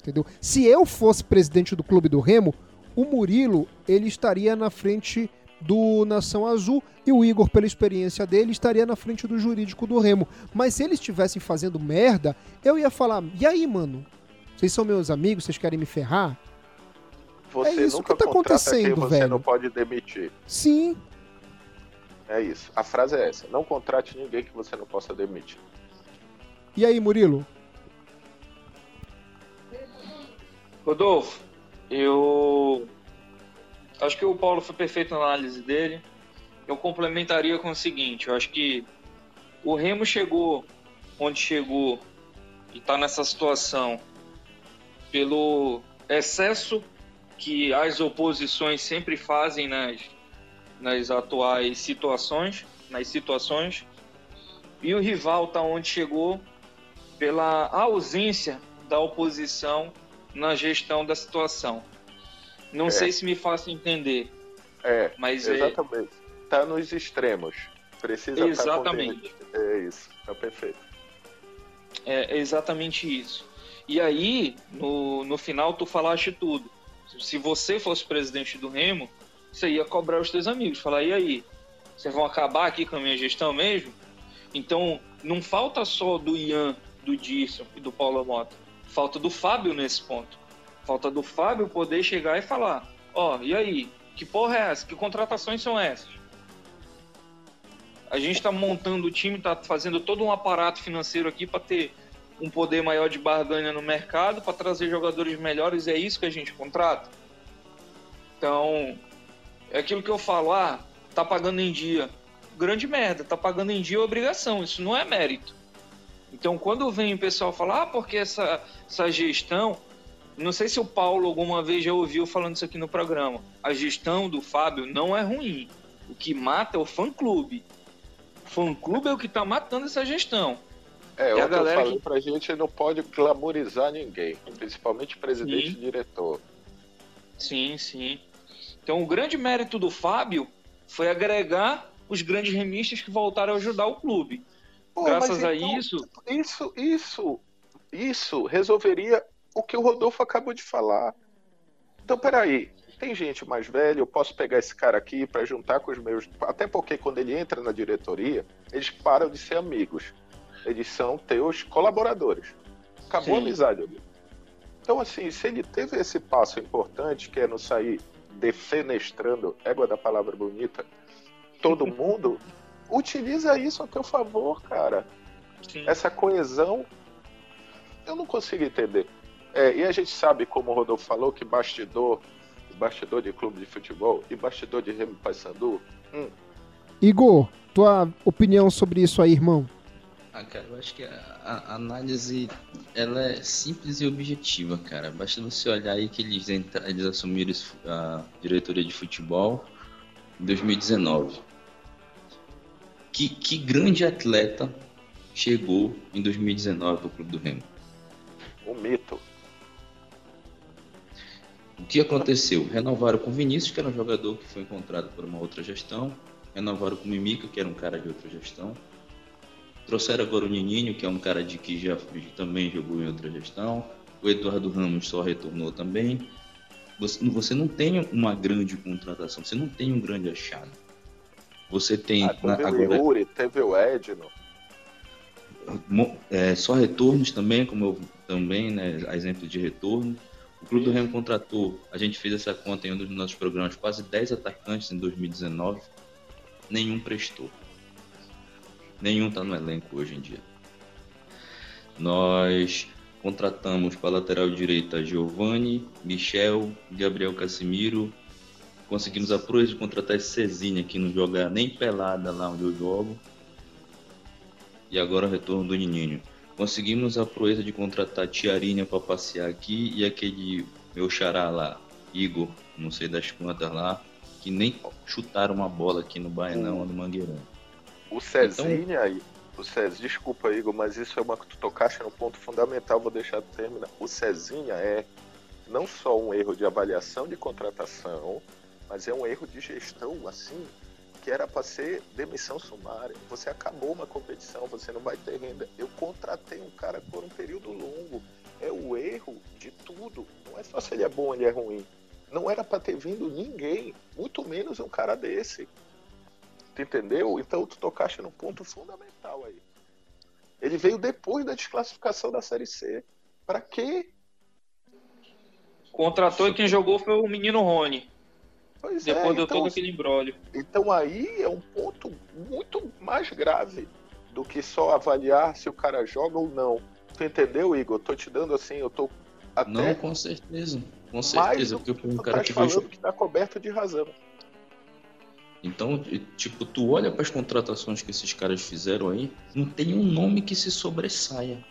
Entendeu? Se eu fosse presidente do clube do Remo, o Murilo, ele estaria na frente do Nação Azul e o Igor, pela experiência dele, estaria na frente do jurídico do Remo. Mas se eles estivessem fazendo merda, eu ia falar: "E aí, mano? Vocês são meus amigos, vocês querem me ferrar?" Você é isso nunca que tá acontecendo, quem você velho. não pode demitir. Sim. É isso. A frase é essa. Não contrate ninguém que você não possa demitir. E aí, Murilo? Rodolfo, eu acho que o Paulo foi perfeito na análise dele. Eu complementaria com o seguinte: eu acho que o Remo chegou onde chegou e está nessa situação pelo excesso que as oposições sempre fazem nas, nas atuais situações, nas situações, e o rival está onde chegou pela ausência da oposição na gestão da situação. Não é. sei se me faço entender. É, mas é exatamente. Está é... nos extremos. Precisa tá exatamente. Estar é isso, está perfeito. É exatamente isso. E aí, no, no final, tu falaste tudo se você fosse presidente do Remo, você ia cobrar os teus amigos, falar, e aí, vocês vão acabar aqui com a minha gestão mesmo? Então, não falta só do Ian, do Dirson e do Paulo Mota, falta do Fábio nesse ponto. Falta do Fábio poder chegar e falar, ó, oh, e aí, que porra é essa? Que contratações são essas? A gente está montando o time, está fazendo todo um aparato financeiro aqui para ter um poder maior de barganha no mercado para trazer jogadores melhores, é isso que a gente contrata. Então, é aquilo que eu falo, ah, tá pagando em dia. Grande merda, tá pagando em dia é obrigação, isso não é mérito. Então, quando vem o pessoal falar, ah, porque essa, essa gestão, não sei se o Paulo alguma vez já ouviu falando isso aqui no programa, a gestão do Fábio não é ruim. O que mata é o fã-clube. O fã-clube é o que está matando essa gestão. É, e a galera eu falei que... pra gente não pode glamorizar ninguém, principalmente presidente sim. e diretor. Sim, sim. Então o grande mérito do Fábio foi agregar os grandes remistas que voltaram a ajudar o clube. Pô, Graças a então, isso. Isso, isso, isso resolveria o que o Rodolfo acabou de falar. Então, peraí, tem gente mais velha, eu posso pegar esse cara aqui para juntar com os meus. Até porque quando ele entra na diretoria, eles param de ser amigos eles são teus colaboradores. Acabou Sim. a amizade ali. Então, assim, se ele teve esse passo importante, que é não sair defenestrando, égua da palavra bonita, todo mundo, utiliza isso a teu favor, cara. Sim. Essa coesão, eu não consigo entender. É, e a gente sabe, como o Rodolfo falou, que bastidor, bastidor de clube de futebol e bastidor de Remo Paysandu. Hum. Igor, tua opinião sobre isso aí, irmão? Ah, cara, eu acho que a, a, análise ela é simples e objetiva, cara. Basta você olhar aí que eles, eles assumiram a diretoria de futebol em 2019. que, que grande atleta chegou em 2019 para o Clube do Remo? Um mito. O que aconteceu? Renovaram com Vinícius, que era um jogador que foi encontrado por uma outra gestão. Renovaram com Mimica, que era um cara de outra gestão. Trouxeram agora o Nininho, que é um cara de que já também jogou em outra gestão. O Eduardo Ramos só retornou também. Você, você não tem uma grande contratação, você não tem um grande achado. Você tem. Ah, teve na, agora, o Yuri, teve o Edno. É, só retornos também, como eu também, né? Exemplo de retorno. O Clube do Remo contratou, a gente fez essa conta em um dos nossos programas, quase 10 atacantes em 2019. Nenhum prestou. Nenhum está no elenco hoje em dia. Nós contratamos para a lateral direita Giovanni, Michel, Gabriel Casimiro. Conseguimos a proeza de contratar esse Cezinha que não joga nem pelada lá onde eu jogo. E agora o retorno do Nininho. Conseguimos a proeza de contratar Tiarinha para passear aqui e aquele meu xará lá, Igor, não sei das quantas lá, que nem chutaram uma bola aqui no Baenão ou no Mangueirão. O Cezinha aí, o Cez, desculpa, Igor, mas isso é uma que tu tocaste no ponto fundamental, vou deixar de terminar. O Cezinha é não só um erro de avaliação de contratação, mas é um erro de gestão, assim, que era para ser demissão sumária. Você acabou uma competição, você não vai ter renda. Eu contratei um cara por um período longo. É o erro de tudo. Não é só se ele é bom ou ele é ruim. Não era para ter vindo ninguém, muito menos um cara desse. Tu entendeu? Então tu tocaste num ponto fundamental aí. Ele veio depois da desclassificação da Série C. Para quê? Contratou e quem jogou foi o menino Rony. Pois Depois é, deu então, todo aquele embrólio. Então aí é um ponto muito mais grave do que só avaliar se o cara joga ou não. Tu entendeu, Igor? Tô te dando assim, eu tô até Não, com certeza. Com mais certeza, porque tu cara tá que falando que tá coberto de razão. Então, tipo, tu olha para as contratações que esses caras fizeram aí, não tem um nome que se sobressaia.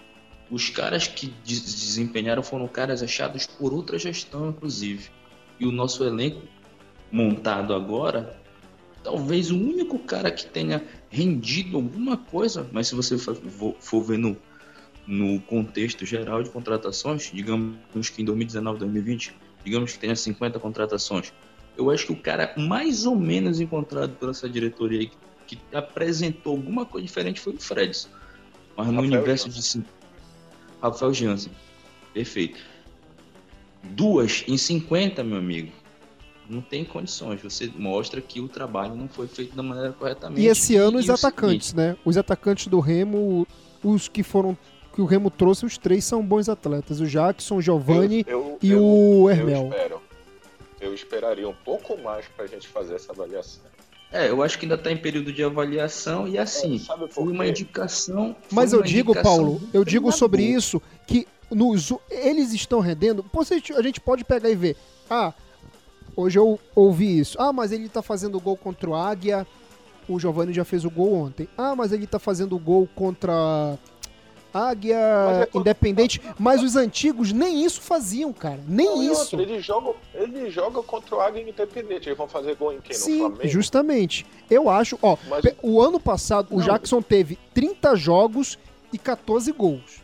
Os caras que des- desempenharam foram caras achados por outra gestão, inclusive. E o nosso elenco montado agora, talvez o único cara que tenha rendido alguma coisa, mas se você for, ver no, no contexto geral de contratações, digamos que em 2019, 2020, digamos que tenha 50 contratações, eu acho que o cara mais ou menos encontrado por essa diretoria aí que, que apresentou alguma coisa diferente foi o Fredson. Mas no Rafael universo de cin- Rafael Jansen. Perfeito. Duas em 50, meu amigo. Não tem condições. Você mostra que o trabalho não foi feito da maneira corretamente. E esse ano os E o atacantes, né? Os atacantes do Remo, os que foram que o Remo trouxe, os três são bons atletas. O Jackson, o Giovanni Eu- eu- e eu- o Eu Hermel. espero. Eu esperaria um pouco mais pra gente fazer essa avaliação. É, eu acho que ainda está em período de avaliação e assim, É, sabe por foi uma quê? indicação. foi Mas eu digo, Paulo, eu digo sobre isso que nos, eles estão rendendo. A gente- a gente pode pegar e ver. Ah, hoje eu ouvi isso. Ah, mas ele tá fazendo gol contra o Águia. O Giovanni já fez o gol ontem. Ah, mas ele tá fazendo gol contra Águia Mas é contra- Independente. Mas os antigos nem isso faziam, cara. Nem Não, isso. outra, Ele joga, ele joga contra o Águia Independente. Eles vão fazer gol em quem? No Sim, Flamengo? justamente. Eu acho, ó, Mas- o ano passado o Não. Jackson teve 30 jogos e 14 gols.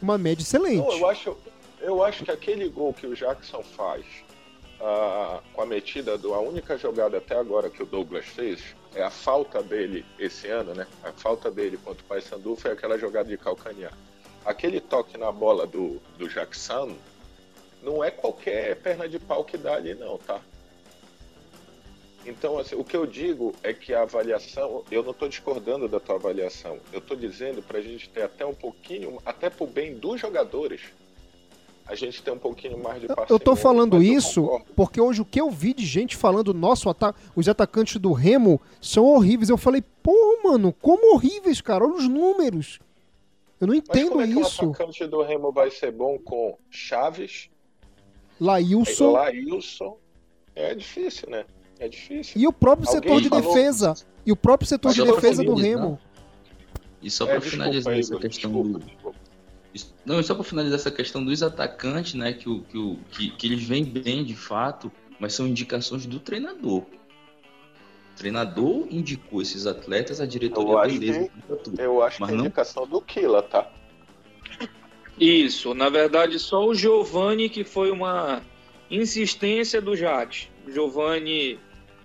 Uma média excelente. Não, eu acho, eu acho que aquele gol que o Jackson faz ah, com a metida do a única jogada até agora que o Douglas fez é a falta dele esse ano, né? A falta dele contra o Paysandu foi aquela jogada de calcanhar. Aquele toque na bola do, do Jackson não é qualquer perna de pau que dá ali, não, tá? Então, assim, o que eu digo é que a avaliação, eu não estou discordando da tua avaliação, eu estou dizendo para a gente ter até um pouquinho, até pro bem dos jogadores, a gente ter um pouquinho mais de Eu- parcimônia. Eu tô falando mas isso porque hoje o que eu vi de gente falando, nossa, ata- os atacantes do Remo são horríveis. Eu falei, pô, mano, como horríveis, cara? Olha os números. Eu não Mas entendo como é que isso. o atacante do Remo vai ser bom com Chaves, Laílson Laílson? É difícil, né? É difícil. e o próprio Alguém setor de falou- defesa. E o próprio setor Mas de defesa do Remo. E só É, para finalizar essa questão desculpa, do, Não, e só para finalizar essa questão dos atacantes, né? Que, o, que, o, que, que eles vêm bem de fato, mas são indicações do treinador. treinador indicou esses atletas, a diretoria Eu acho beleza. que- tudo. Eu acho Mas que é não- indicação do Kila, tá? Isso, na verdade, só o Giovani que foi uma insistência do Jacques. O Giovani,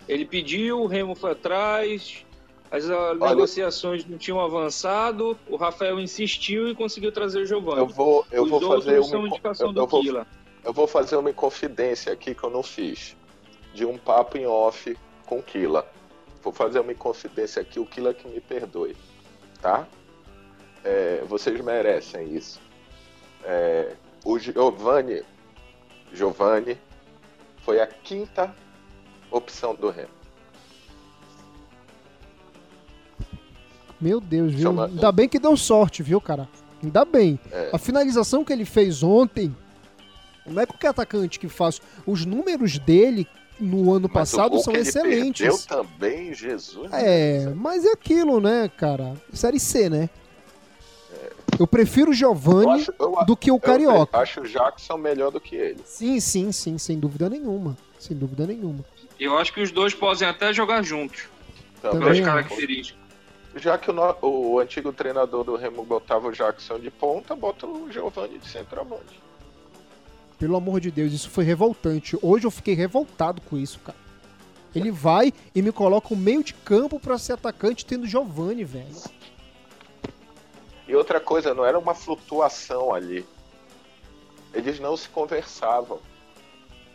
ele pediu, o Remo foi atrás, as ah, negociações não tinham avançado, o Rafael insistiu e conseguiu trazer o Giovani. Eu vou, eu Os vou fazer uma, indicação eu, eu vou, eu vou fazer uma confidência aqui que eu não fiz. De um papo em off com o Kila. Vou fazer uma confidência aqui, o Kila que me perdoe. Tá? É, vocês merecem isso. É, o Giovanni, Giovanni foi a quinta opção do Remo. Meu Deus, viu? Chama- Ainda bem que deu sorte, viu, cara? Ainda bem. É. A finalização que ele fez ontem, não é qualquer atacante que faz. Os números dele no ano Mas o passado gol são que ele excelentes. perdeu também, Jesus. É, mas é aquilo, né, cara? Série C, né? Eu prefiro o Eu Giovanni acho, eu, do que o eu Carioca. acho o Jackson melhor do que ele. Sim, sim, sim, sem dúvida nenhuma. Sem dúvida nenhuma. Eu acho que os dois podem até jogar juntos, Também pelas características. Já que o, no- o antigo treinador do Remo botava o Jackson de ponta, bota o Giovanni de centroavante. Pelo amor de Deus, isso foi revoltante. Hoje eu fiquei revoltado com isso, cara. Ele vai e me coloca o meio de campo pra ser atacante tendo Giovanni, velho. E outra coisa, não era uma flutuação ali. Eles não se conversavam.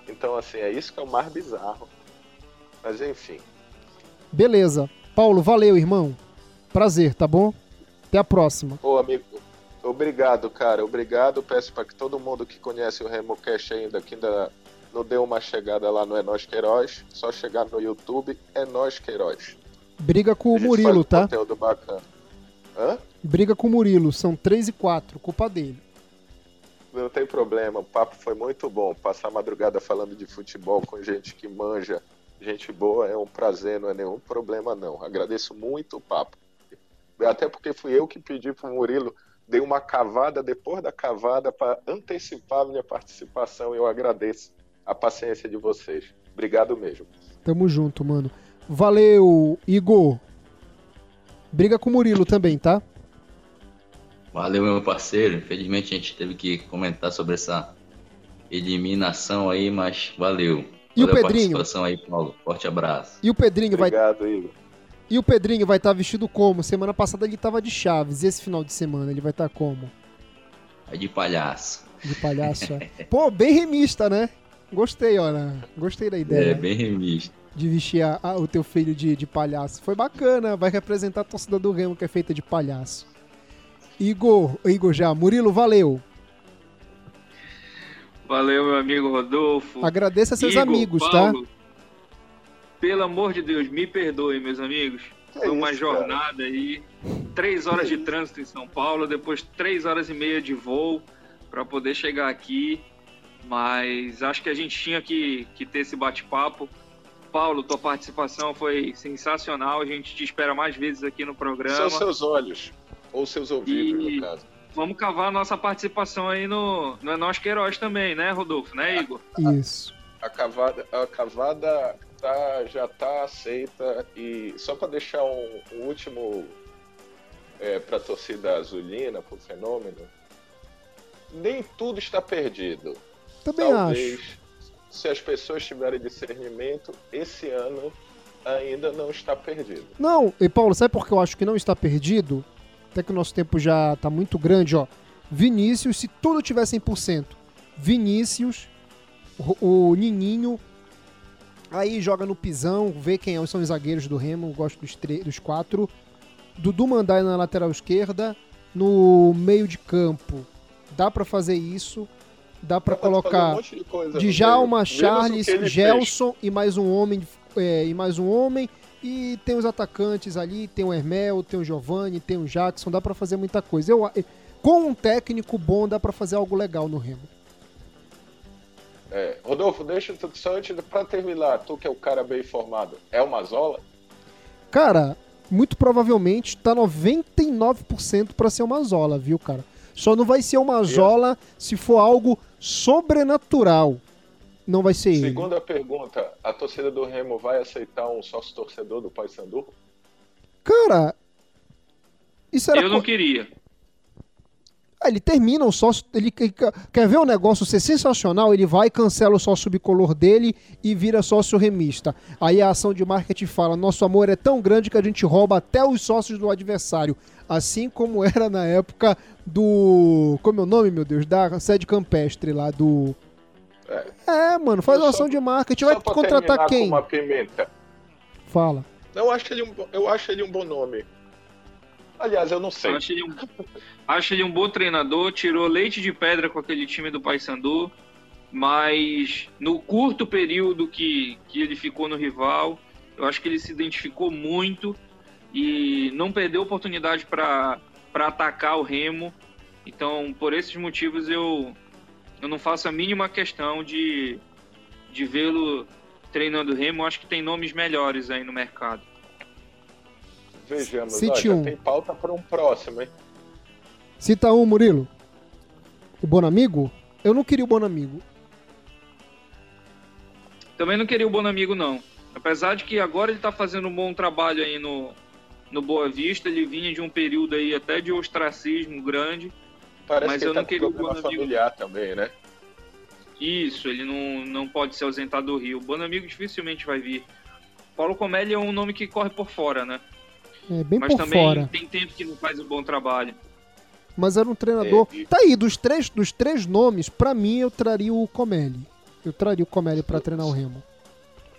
Então, assim, é isso que é o mais bizarro. Mas enfim. Beleza. Paulo, valeu, irmão. Prazer, tá bom? Até a próxima. Ô, amigo, obrigado, cara. Obrigado. Peço para que todo mundo que conhece o Remo Cash ainda, que ainda não deu uma chegada lá no É Nós Queiroz, só chegar no YouTube, É Nós Queiroz. Briga com o Murilo, um tá? Conteúdo bacana. Hã? Briga com o Murilo. São 3 e 4. Culpa dele. Não tem problema, o papo foi muito bom. Passar a madrugada falando de futebol com gente que manja, gente boa, é um prazer, não é nenhum problema, não. Agradeço muito o papo. Até porque fui eu que pedi pro Murilo, dei uma cavada depois da cavada para antecipar a minha participação e eu agradeço a paciência de vocês. Obrigado mesmo. Tamo junto, mano. Valeu, Igor. Briga com o Murilo também, tá? Valeu, meu parceiro. Infelizmente a gente teve que comentar sobre essa eliminação aí, mas valeu. E o valeu a Pedrinho? participação aí, Paulo. Forte abraço. E o Pedrinho vai Obrigado, Igor. E o Pedrinho vai estar vestido como? Semana passada ele tava de Chaves. E esse final de semana ele vai estar como? Aí de palhaço. De palhaço. é. Pô, bem remista, né? Gostei, olha. Gostei da ideia É, bem remista. de vestir a- a- o teu filho de, de palhaço. Foi bacana, vai representar a torcida do Remo que é feita de palhaço. Igor, Igor já, Murilo, valeu. Valeu, meu amigo Rodolfo. Agradeça a seus Igor, amigos, tá? Pelo amor de Deus, me perdoem, meus amigos. Que Foi uma isso, cara? jornada aí. Três horas de trânsito em São Paulo, depois três horas e meia de voo para poder chegar aqui. Mas acho que a gente tinha que, que ter esse bate-papo. Paulo, tua participação foi sensacional. A gente te espera mais vezes aqui no programa. São seus olhos, ou seus ouvidos, E- no caso. Vamos cavar a nossa participação aí no, no É Nós Queiroz também, né, Rodolfo? Né, Igor? Isso. A cavada, a cavada tá, já tá aceita e só para deixar um, um último é, para a torcida azulina, pro fenômeno, nem tudo está perdido. Também Talvez, acho. se as pessoas tiverem discernimento, esse ano ainda não está perdido. Não, e Paulo, sabe por que eu acho que não está perdido? Até que o nosso tempo já tá muito grande, ó. Vinícius, se tudo tiver 100%, Vinícius, o, o Nininho, aí joga no pisão, vê quem são os zagueiros do Remo, gosto dos, dos quatro. Dudu Mandai na lateral esquerda, no meio de campo. Dá pra fazer isso, dá fazer colocar um de Djalma. Charles, o que ele Gelson e mais um homem. é, e mais um homem. E tem os atacantes ali, tem o Hermel, tem o Giovanni, tem o Jackson, dá pra fazer muita coisa. Eu, com um técnico bom dá pra fazer algo legal no Remo. É, Rodolfo, deixa só antes para terminar, tu que é o cara bem informado, é o Mazola? Cara, muito provavelmente tá 99% pra ser uma Zola, viu, cara? Só não vai ser uma Zola se for algo sobrenatural. não vai ser Segunda ele. Segunda pergunta, a torcida do Remo vai aceitar um sócio torcedor do Paysandu? Cara, isso era Eu não queria. Ah, ele termina o sócio. Ele quer ver o negócio ser sensacional, ele vai, cancela o sócio bicolor dele e vira sócio remista. Aí a ação de marketing fala: nosso amor é tão grande que a gente rouba até os sócios do adversário. Assim como era na época do. Como é o nome, meu Deus? Da sede campestre lá do. É, é mano, faz uma ação de marketing. Vai contratar quem? uma pimenta. Fala. Eu acho, ele um, eu acho ele um bom nome. Aliás, eu não sei. Acho ele, um, acho ele um bom treinador, tirou leite de pedra com aquele time do Paysandu, mas no curto período que, que ele ficou no rival, eu acho que ele se identificou muito e não perdeu oportunidade para atacar o Remo. Então, por esses motivos, eu, eu não faço a mínima questão de, de vê-lo treinando o Remo. Acho que tem nomes melhores aí no mercado. Vejamos, Cite ó, um. tem pauta para um próximo, hein? Cita um, Murilo. O Bonamigo? Eu não queria o Bonamigo. Também não queria o Bonamigo, não. Apesar de que agora ele está fazendo um bom trabalho aí no, no Boa Vista, ele vinha de um período aí até de ostracismo grande. Parece mas que eu ele não tá queria o Bonamigo. familiar também, né? Isso, ele não, não pode ser ausentado do Rio. O Bonamigo dificilmente vai vir. Paulo Comelli é um nome que corre por fora, né? É, bem Mas por também fora. tem tempo que não faz um bom trabalho. Mas era um treinador. É, e- Tá aí, dos três, dos três nomes, pra mim eu traria o Comelli. Eu traria o Comelli pra treinar o Remo.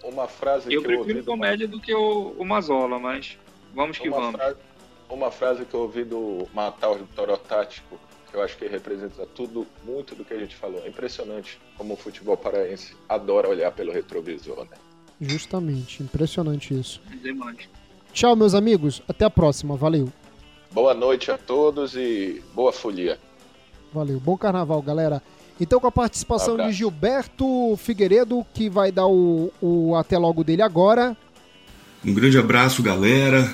Uma frase Eu que eu ouvi prefiro o do Ma- Comédia do que o, o Mazola, mas vamos que uma vamos. frase, uma frase que eu ouvi do Matal do Toro Tático, que eu acho que representa tudo, muito do que a gente falou. É impressionante como o futebol paraense adora olhar pelo retrovisor, né? Justamente, impressionante isso. Demais. Tchau, meus amigos. Até a próxima. Valeu. Boa noite a todos e boa folia. Valeu. Bom carnaval, galera. Então, com a participação de. Gilberto Figueiredo, que vai dar o, o até logo dele agora. Um grande abraço, galera,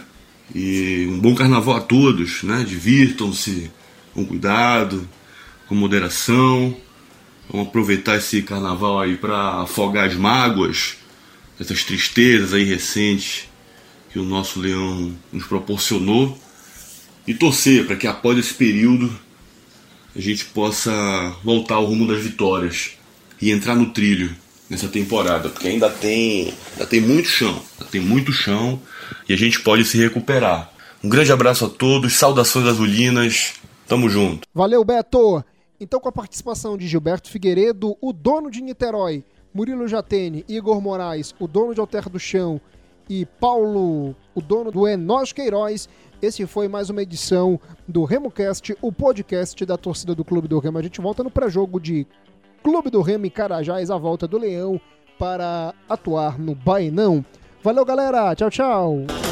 e um bom carnaval a todos, né? Divirtam-se com cuidado, com moderação. Vamos aproveitar esse carnaval aí para afogar as mágoas, essas tristezas aí recentes que o nosso leão nos proporcionou e torcer para que após esse período a gente possa voltar ao rumo das vitórias e entrar no trilho nessa temporada, porque ainda tem, ainda tem muito chão, ainda tem muito chão e a gente pode se recuperar. Um grande abraço a todos, saudações azulinas, tamo junto. Valeu, Beto! Então, com a participação de Gilberto Figueiredo, o dono de Niterói, Murilo Jatene, Igor Moraes, o dono de Alter do Chão e Paulo, o dono do Enos Queiroz, esse foi mais uma edição do RemoCast, o podcast da torcida do Clube do Remo. A gente volta no pré-jogo de Clube do Remo e Carajás, a volta do Leão para atuar no Baenão. Valeu, galera! Tchau, tchau!